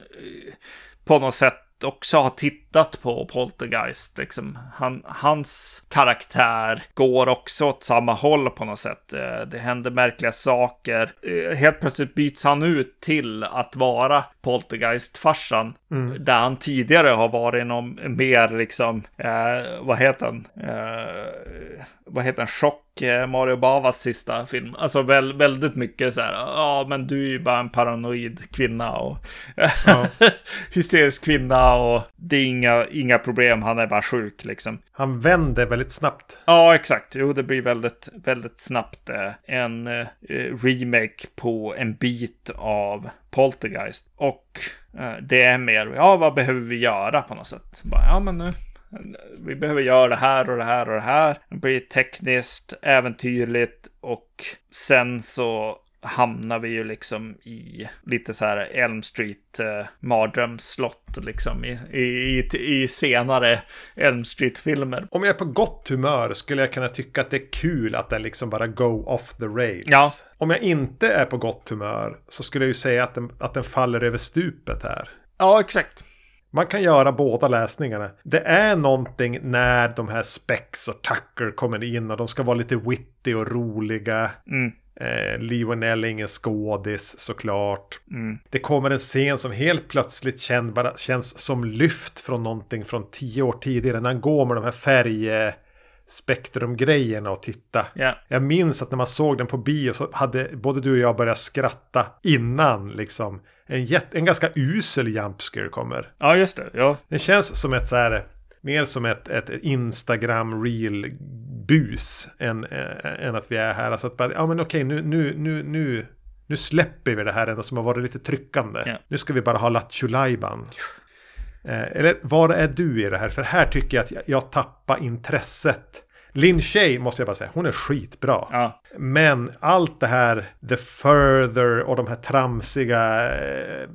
på något sätt också har tittat på Poltergeist. Liksom. Han, hans karaktär går också åt samma håll på något sätt. Eh, det händer märkliga saker. Eh, helt plötsligt byts han ut till att vara Poltergeist-farsan. Mm. Där han tidigare har varit någon mer liksom, eh, vad heter han? Eh, vad heter den, chock, eh, Mario Bavas sista film. Alltså väl, väldigt mycket så här, ja men du är ju bara en paranoid kvinna och ja. *laughs* hysterisk kvinna och det är inga, inga problem, han är bara sjuk liksom. Han vänder väldigt snabbt. Ja, exakt. Jo, det blir väldigt, väldigt snabbt eh, en eh, remake på en bit av Poltergeist. Och eh, det är mer, ja vad behöver vi göra på något sätt? Bara, ja men nu vi behöver göra det här och det här och det här. Det blir tekniskt, äventyrligt och sen så hamnar vi ju liksom i lite så här Elm Street eh, mardrömsslott liksom i, i, i, senare Elm Street-filmer. Om jag är på gott humör skulle jag kunna tycka att det är kul att den liksom bara go off the rails. Ja. Om jag inte är på gott humör så skulle jag ju säga att den, att den faller över stupet här. Ja, exakt. Man kan göra båda läsningarna. Det är någonting när de här Spex och Tucker kommer in och de ska vara lite witty och roliga. Mm. Eh, Lionel är ingen skådis såklart. Mm. Det kommer en scen som helt plötsligt känn, bara, känns som lyft från någonting från tio år tidigare. När han går med de här färg spektrumgrejerna och titta. Yeah. Jag minns att när man såg den på bio så hade både du och jag börjat skratta innan liksom en, jätt, en ganska usel jumpscare kommer. Ja, just det. Ja. Det känns som ett så här, mer som ett, ett Instagram real bus än, äh, än att vi är här. Alltså att bara, ja men okej, nu, nu, nu, nu, nu släpper vi det här enda som har varit lite tryckande. Yeah. Nu ska vi bara ha Lattjo. Eh, eller var är du i det här? För här tycker jag att jag, jag tappar intresset. Lin Shay måste jag bara säga, hon är skitbra. Ja. Men allt det här, The Further och de här tramsiga eh,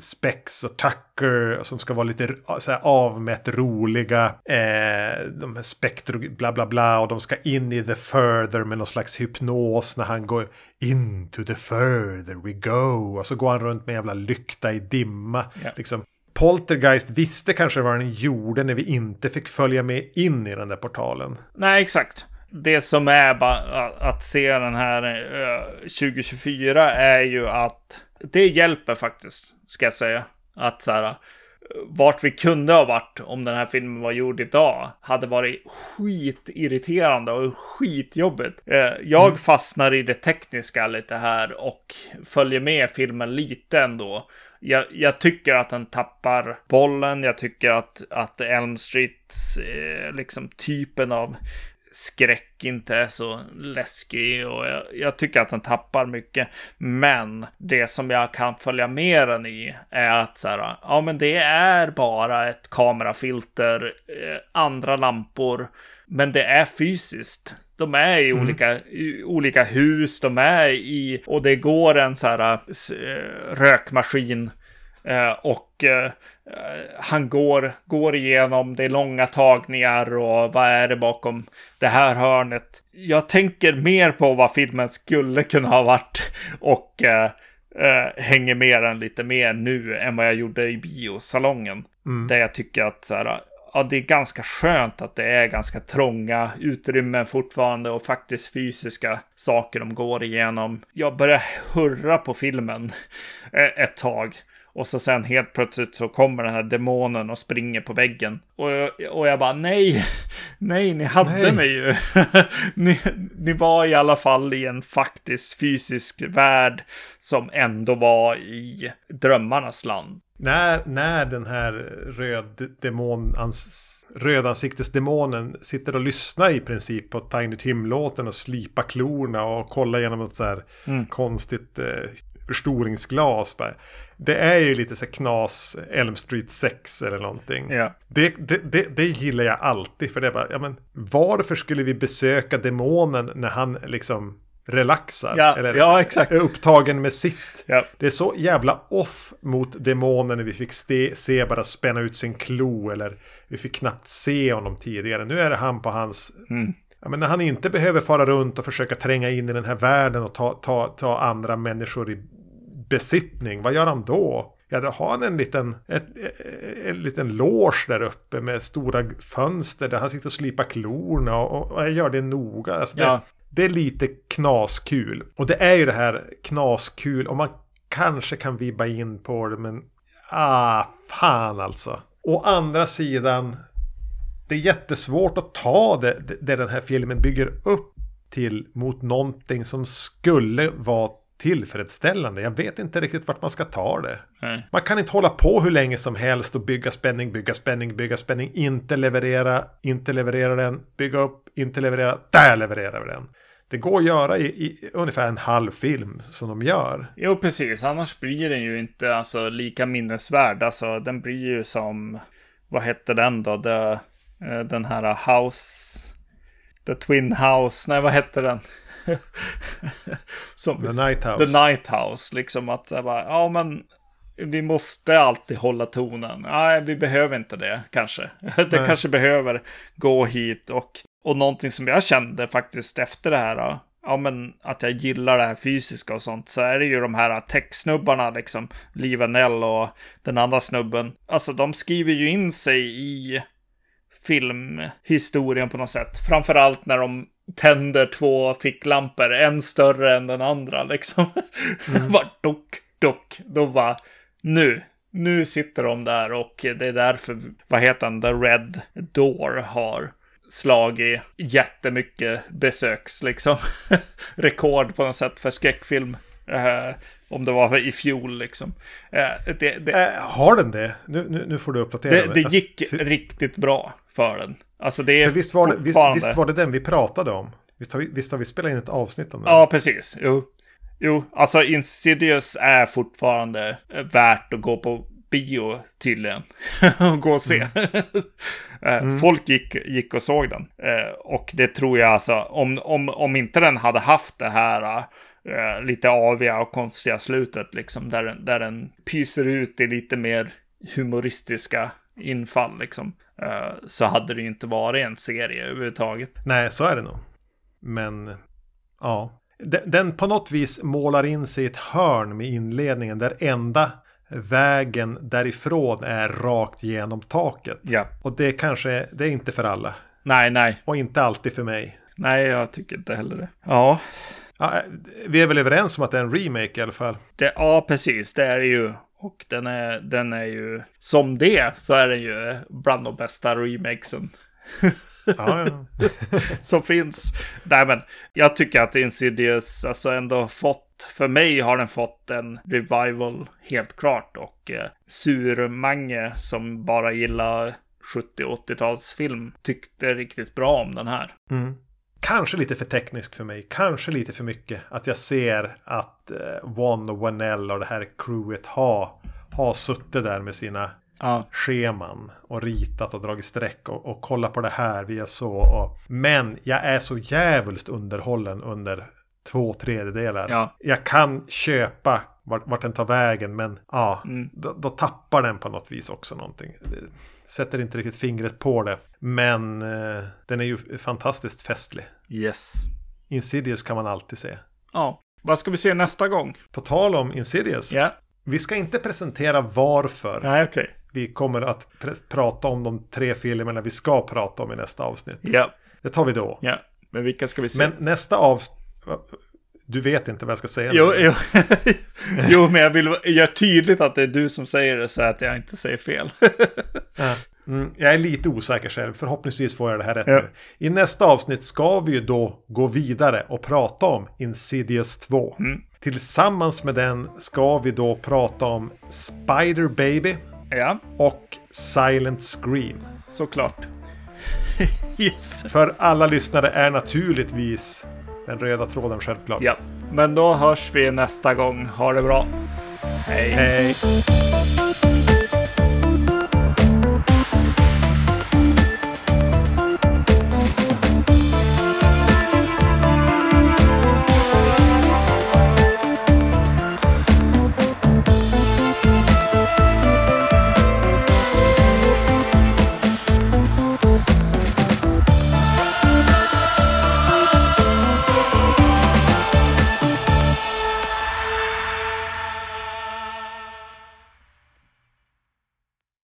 Spex och Tucker som ska vara lite så här, avmätt roliga. Eh, de här spektro bla bla bla och de ska in i the further med någon slags hypnos när han går into the further we go. Och så går han runt med en jävla lykta i dimma. Ja. Liksom. Poltergeist visste kanske vad den gjorde när vi inte fick följa med in i den där portalen. Nej, exakt. Det som är bara att se den här 2024 är ju att det hjälper faktiskt, ska jag säga. Att så här, vart vi kunde ha varit om den här filmen var gjord idag hade varit skitirriterande och skitjobbigt. Jag mm. fastnar i det tekniska lite här och följer med filmen lite ändå jag, jag, tycker att den tappar bollen. Jag tycker att, att Elm Street, eh, liksom typen av skräck inte är så läskig och jag, jag, tycker att den tappar mycket. Men det som jag kan följa med den i är att så här, ja men det är bara ett kamerafilter, eh, andra lampor, men det är fysiskt. De är i, mm. olika, i olika hus, de är i, och det går en så här uh, rökmaskin uh, och uh, han går, går igenom, det är långa tagningar och vad är det bakom det här hörnet. Jag tänker mer på vad filmen skulle kunna ha varit och hänger med den lite mer nu än vad jag gjorde i biosalongen. Mm. Där jag tycker att så här, ja, det är ganska skönt att det är ganska trånga utrymmen fortfarande och faktiskt fysiska saker de går igenom. Jag börjar hurra på filmen ett tag. Och så sen helt plötsligt så kommer den här demonen och springer på väggen. Och jag, och jag bara nej, nej, ni hade nej. mig ju. *laughs* ni, ni var i alla fall i en faktisk fysisk värld som ändå var i drömmarnas land. När, när den här röd demon, rödansiktesdemonen sitter och lyssnar i princip på Tiny Tim-låten och slipa klorna och kolla genom ett så här mm. konstigt eh, förstoringsglas. Det är ju lite så knas Elm Street 6 eller någonting. Ja. Det, det, det, det, gillar jag alltid. För det är bara, ja men varför skulle vi besöka demonen när han liksom relaxar? Ja, eller ja är upptagen med sitt. Ja. Det är så jävla off mot demonen när vi fick ste, se bara spänna ut sin klo. Eller vi fick knappt se honom tidigare. Nu är det han på hans... Mm. Ja, men när han inte behöver fara runt och försöka tränga in i den här världen och ta, ta, ta andra människor i besittning, vad gör han då? Ja, då har han en liten, ett, en liten loge där uppe med stora fönster där han sitter och slipar klorna och, och jag gör det noga. Alltså ja. det, det, är lite knaskul. Och det är ju det här knaskul och man kanske kan vibba in på det men ah, fan alltså. Å andra sidan, det är jättesvårt att ta det, det den här filmen bygger upp till mot någonting som skulle vara tillfredsställande. Jag vet inte riktigt vart man ska ta det. Nej. Man kan inte hålla på hur länge som helst och bygga spänning, bygga spänning, bygga spänning, inte leverera, inte leverera den, bygga upp, inte leverera, där levererar vi den. Det går att göra i, i, ungefär en halv film som de gör. Jo, precis. Annars blir den ju inte alltså, lika minnesvärd. Alltså, den blir ju som, vad hette den då? The, uh, den här House, The Twin House, nej vad hette den? *laughs* Som, The Night House. The Night House, liksom att bara, ja men vi måste alltid hålla tonen. Nej, vi behöver inte det kanske. *laughs* Det Nej. kanske behöver gå hit och, och någonting som jag kände faktiskt efter det här. Ja, men att jag gillar det här fysiska och sånt. Så är det ju de här techsnubbarna liksom. Livanell och den andra snubben. Alltså de skriver ju in sig i filmhistorien på något sätt. Framförallt när de tänder två ficklampor, en större än den andra liksom. Mm. *laughs* var dock, dock, då var nu, nu sitter de där och det är därför, vad heter han, The Red Door har slagit jättemycket besöks, liksom. *laughs* Rekord på något sätt för skräckfilm. Uh, om det var i fjol liksom. Uh, det, det, uh, har den det? Nu, nu, nu får du uppdatera det. Det gick riktigt bra för den. Alltså det är För visst var det, visst, visst, var det den vi pratade om? Visst har, vi, visst har vi spelat in ett avsnitt om den? Ja, precis. Jo. Jo, alltså Insidious är fortfarande värt att gå på bio tydligen. *laughs* och gå och se. Mm. *laughs* Eh, mm. Folk gick, gick och såg den. Eh, och det tror jag alltså, om, om, om inte den hade haft det här lite aviga och konstiga slutet, liksom, där, där den pyser ut i lite mer humoristiska infall, liksom. Eh, så hade det ju inte varit en serie överhuvudtaget. Nej, så är det nog. Men ja, den på något vis målar in sig i ett hörn med inledningen där enda vägen därifrån är rakt genom taket. Ja. Och det kanske, det är inte för alla. Nej, nej. Och inte alltid för mig. Nej, jag tycker inte heller det. Ja. ja vi är väl överens om att det är en remake i alla fall. Det, ja, precis. Det är det ju. Och den är, den är ju, som det, så är den ju bland de bästa remakesen. Ja, ja. *laughs* som finns. Nej, men jag tycker att Insidious alltså ändå fått, för mig har den fått en revival helt klart. Och eh, Surmange som bara gillar 70-80-talsfilm tyckte riktigt bra om den här. Mm. Kanske lite för tekniskt för mig. Kanske lite för mycket. Att jag ser att eh, One och Wanell och det här crewet har, har suttit där med sina ja. scheman. Och ritat och dragit streck och, och kolla på det här. Vi är så. Och, men jag är så jävligt underhållen under två tredjedelar. Ja. Jag kan köpa vart, vart den tar vägen. Men ja, mm. då, då, tappar den på något vis också någonting sätter inte riktigt fingret på det. Men eh, den är ju fantastiskt festlig. Yes. Insidious kan man alltid se. Ja. Vad ska vi se nästa gång? På tal om Insidious. Ja. Vi ska inte presentera varför. Nej, okej. Okay. vi kommer att pr- prata om de tre filmerna vi ska prata om i nästa avsnitt. Ja, Det tar vi då. ja. Men vilka ska vi se? Men nästa avsnitt... Du vet inte vad jag ska säga. Jo, nu. jo. *laughs* jo, men jag vill göra tydligt att det är du som säger det så att jag inte säger fel. Mm, jag är lite osäker själv. Förhoppningsvis får jag det här rätt Ja. nu. I nästa avsnitt ska vi ju då gå vidare och prata om Insidious 2. Mm. Tillsammans med den ska vi då prata om Spider Baby ja, och Silent Scream. såklart. *laughs* yes. För alla lyssnare är naturligtvis den röda tråden självklart. Ja, men då hörs vi nästa gång. Ha det bra. Hej. Hej!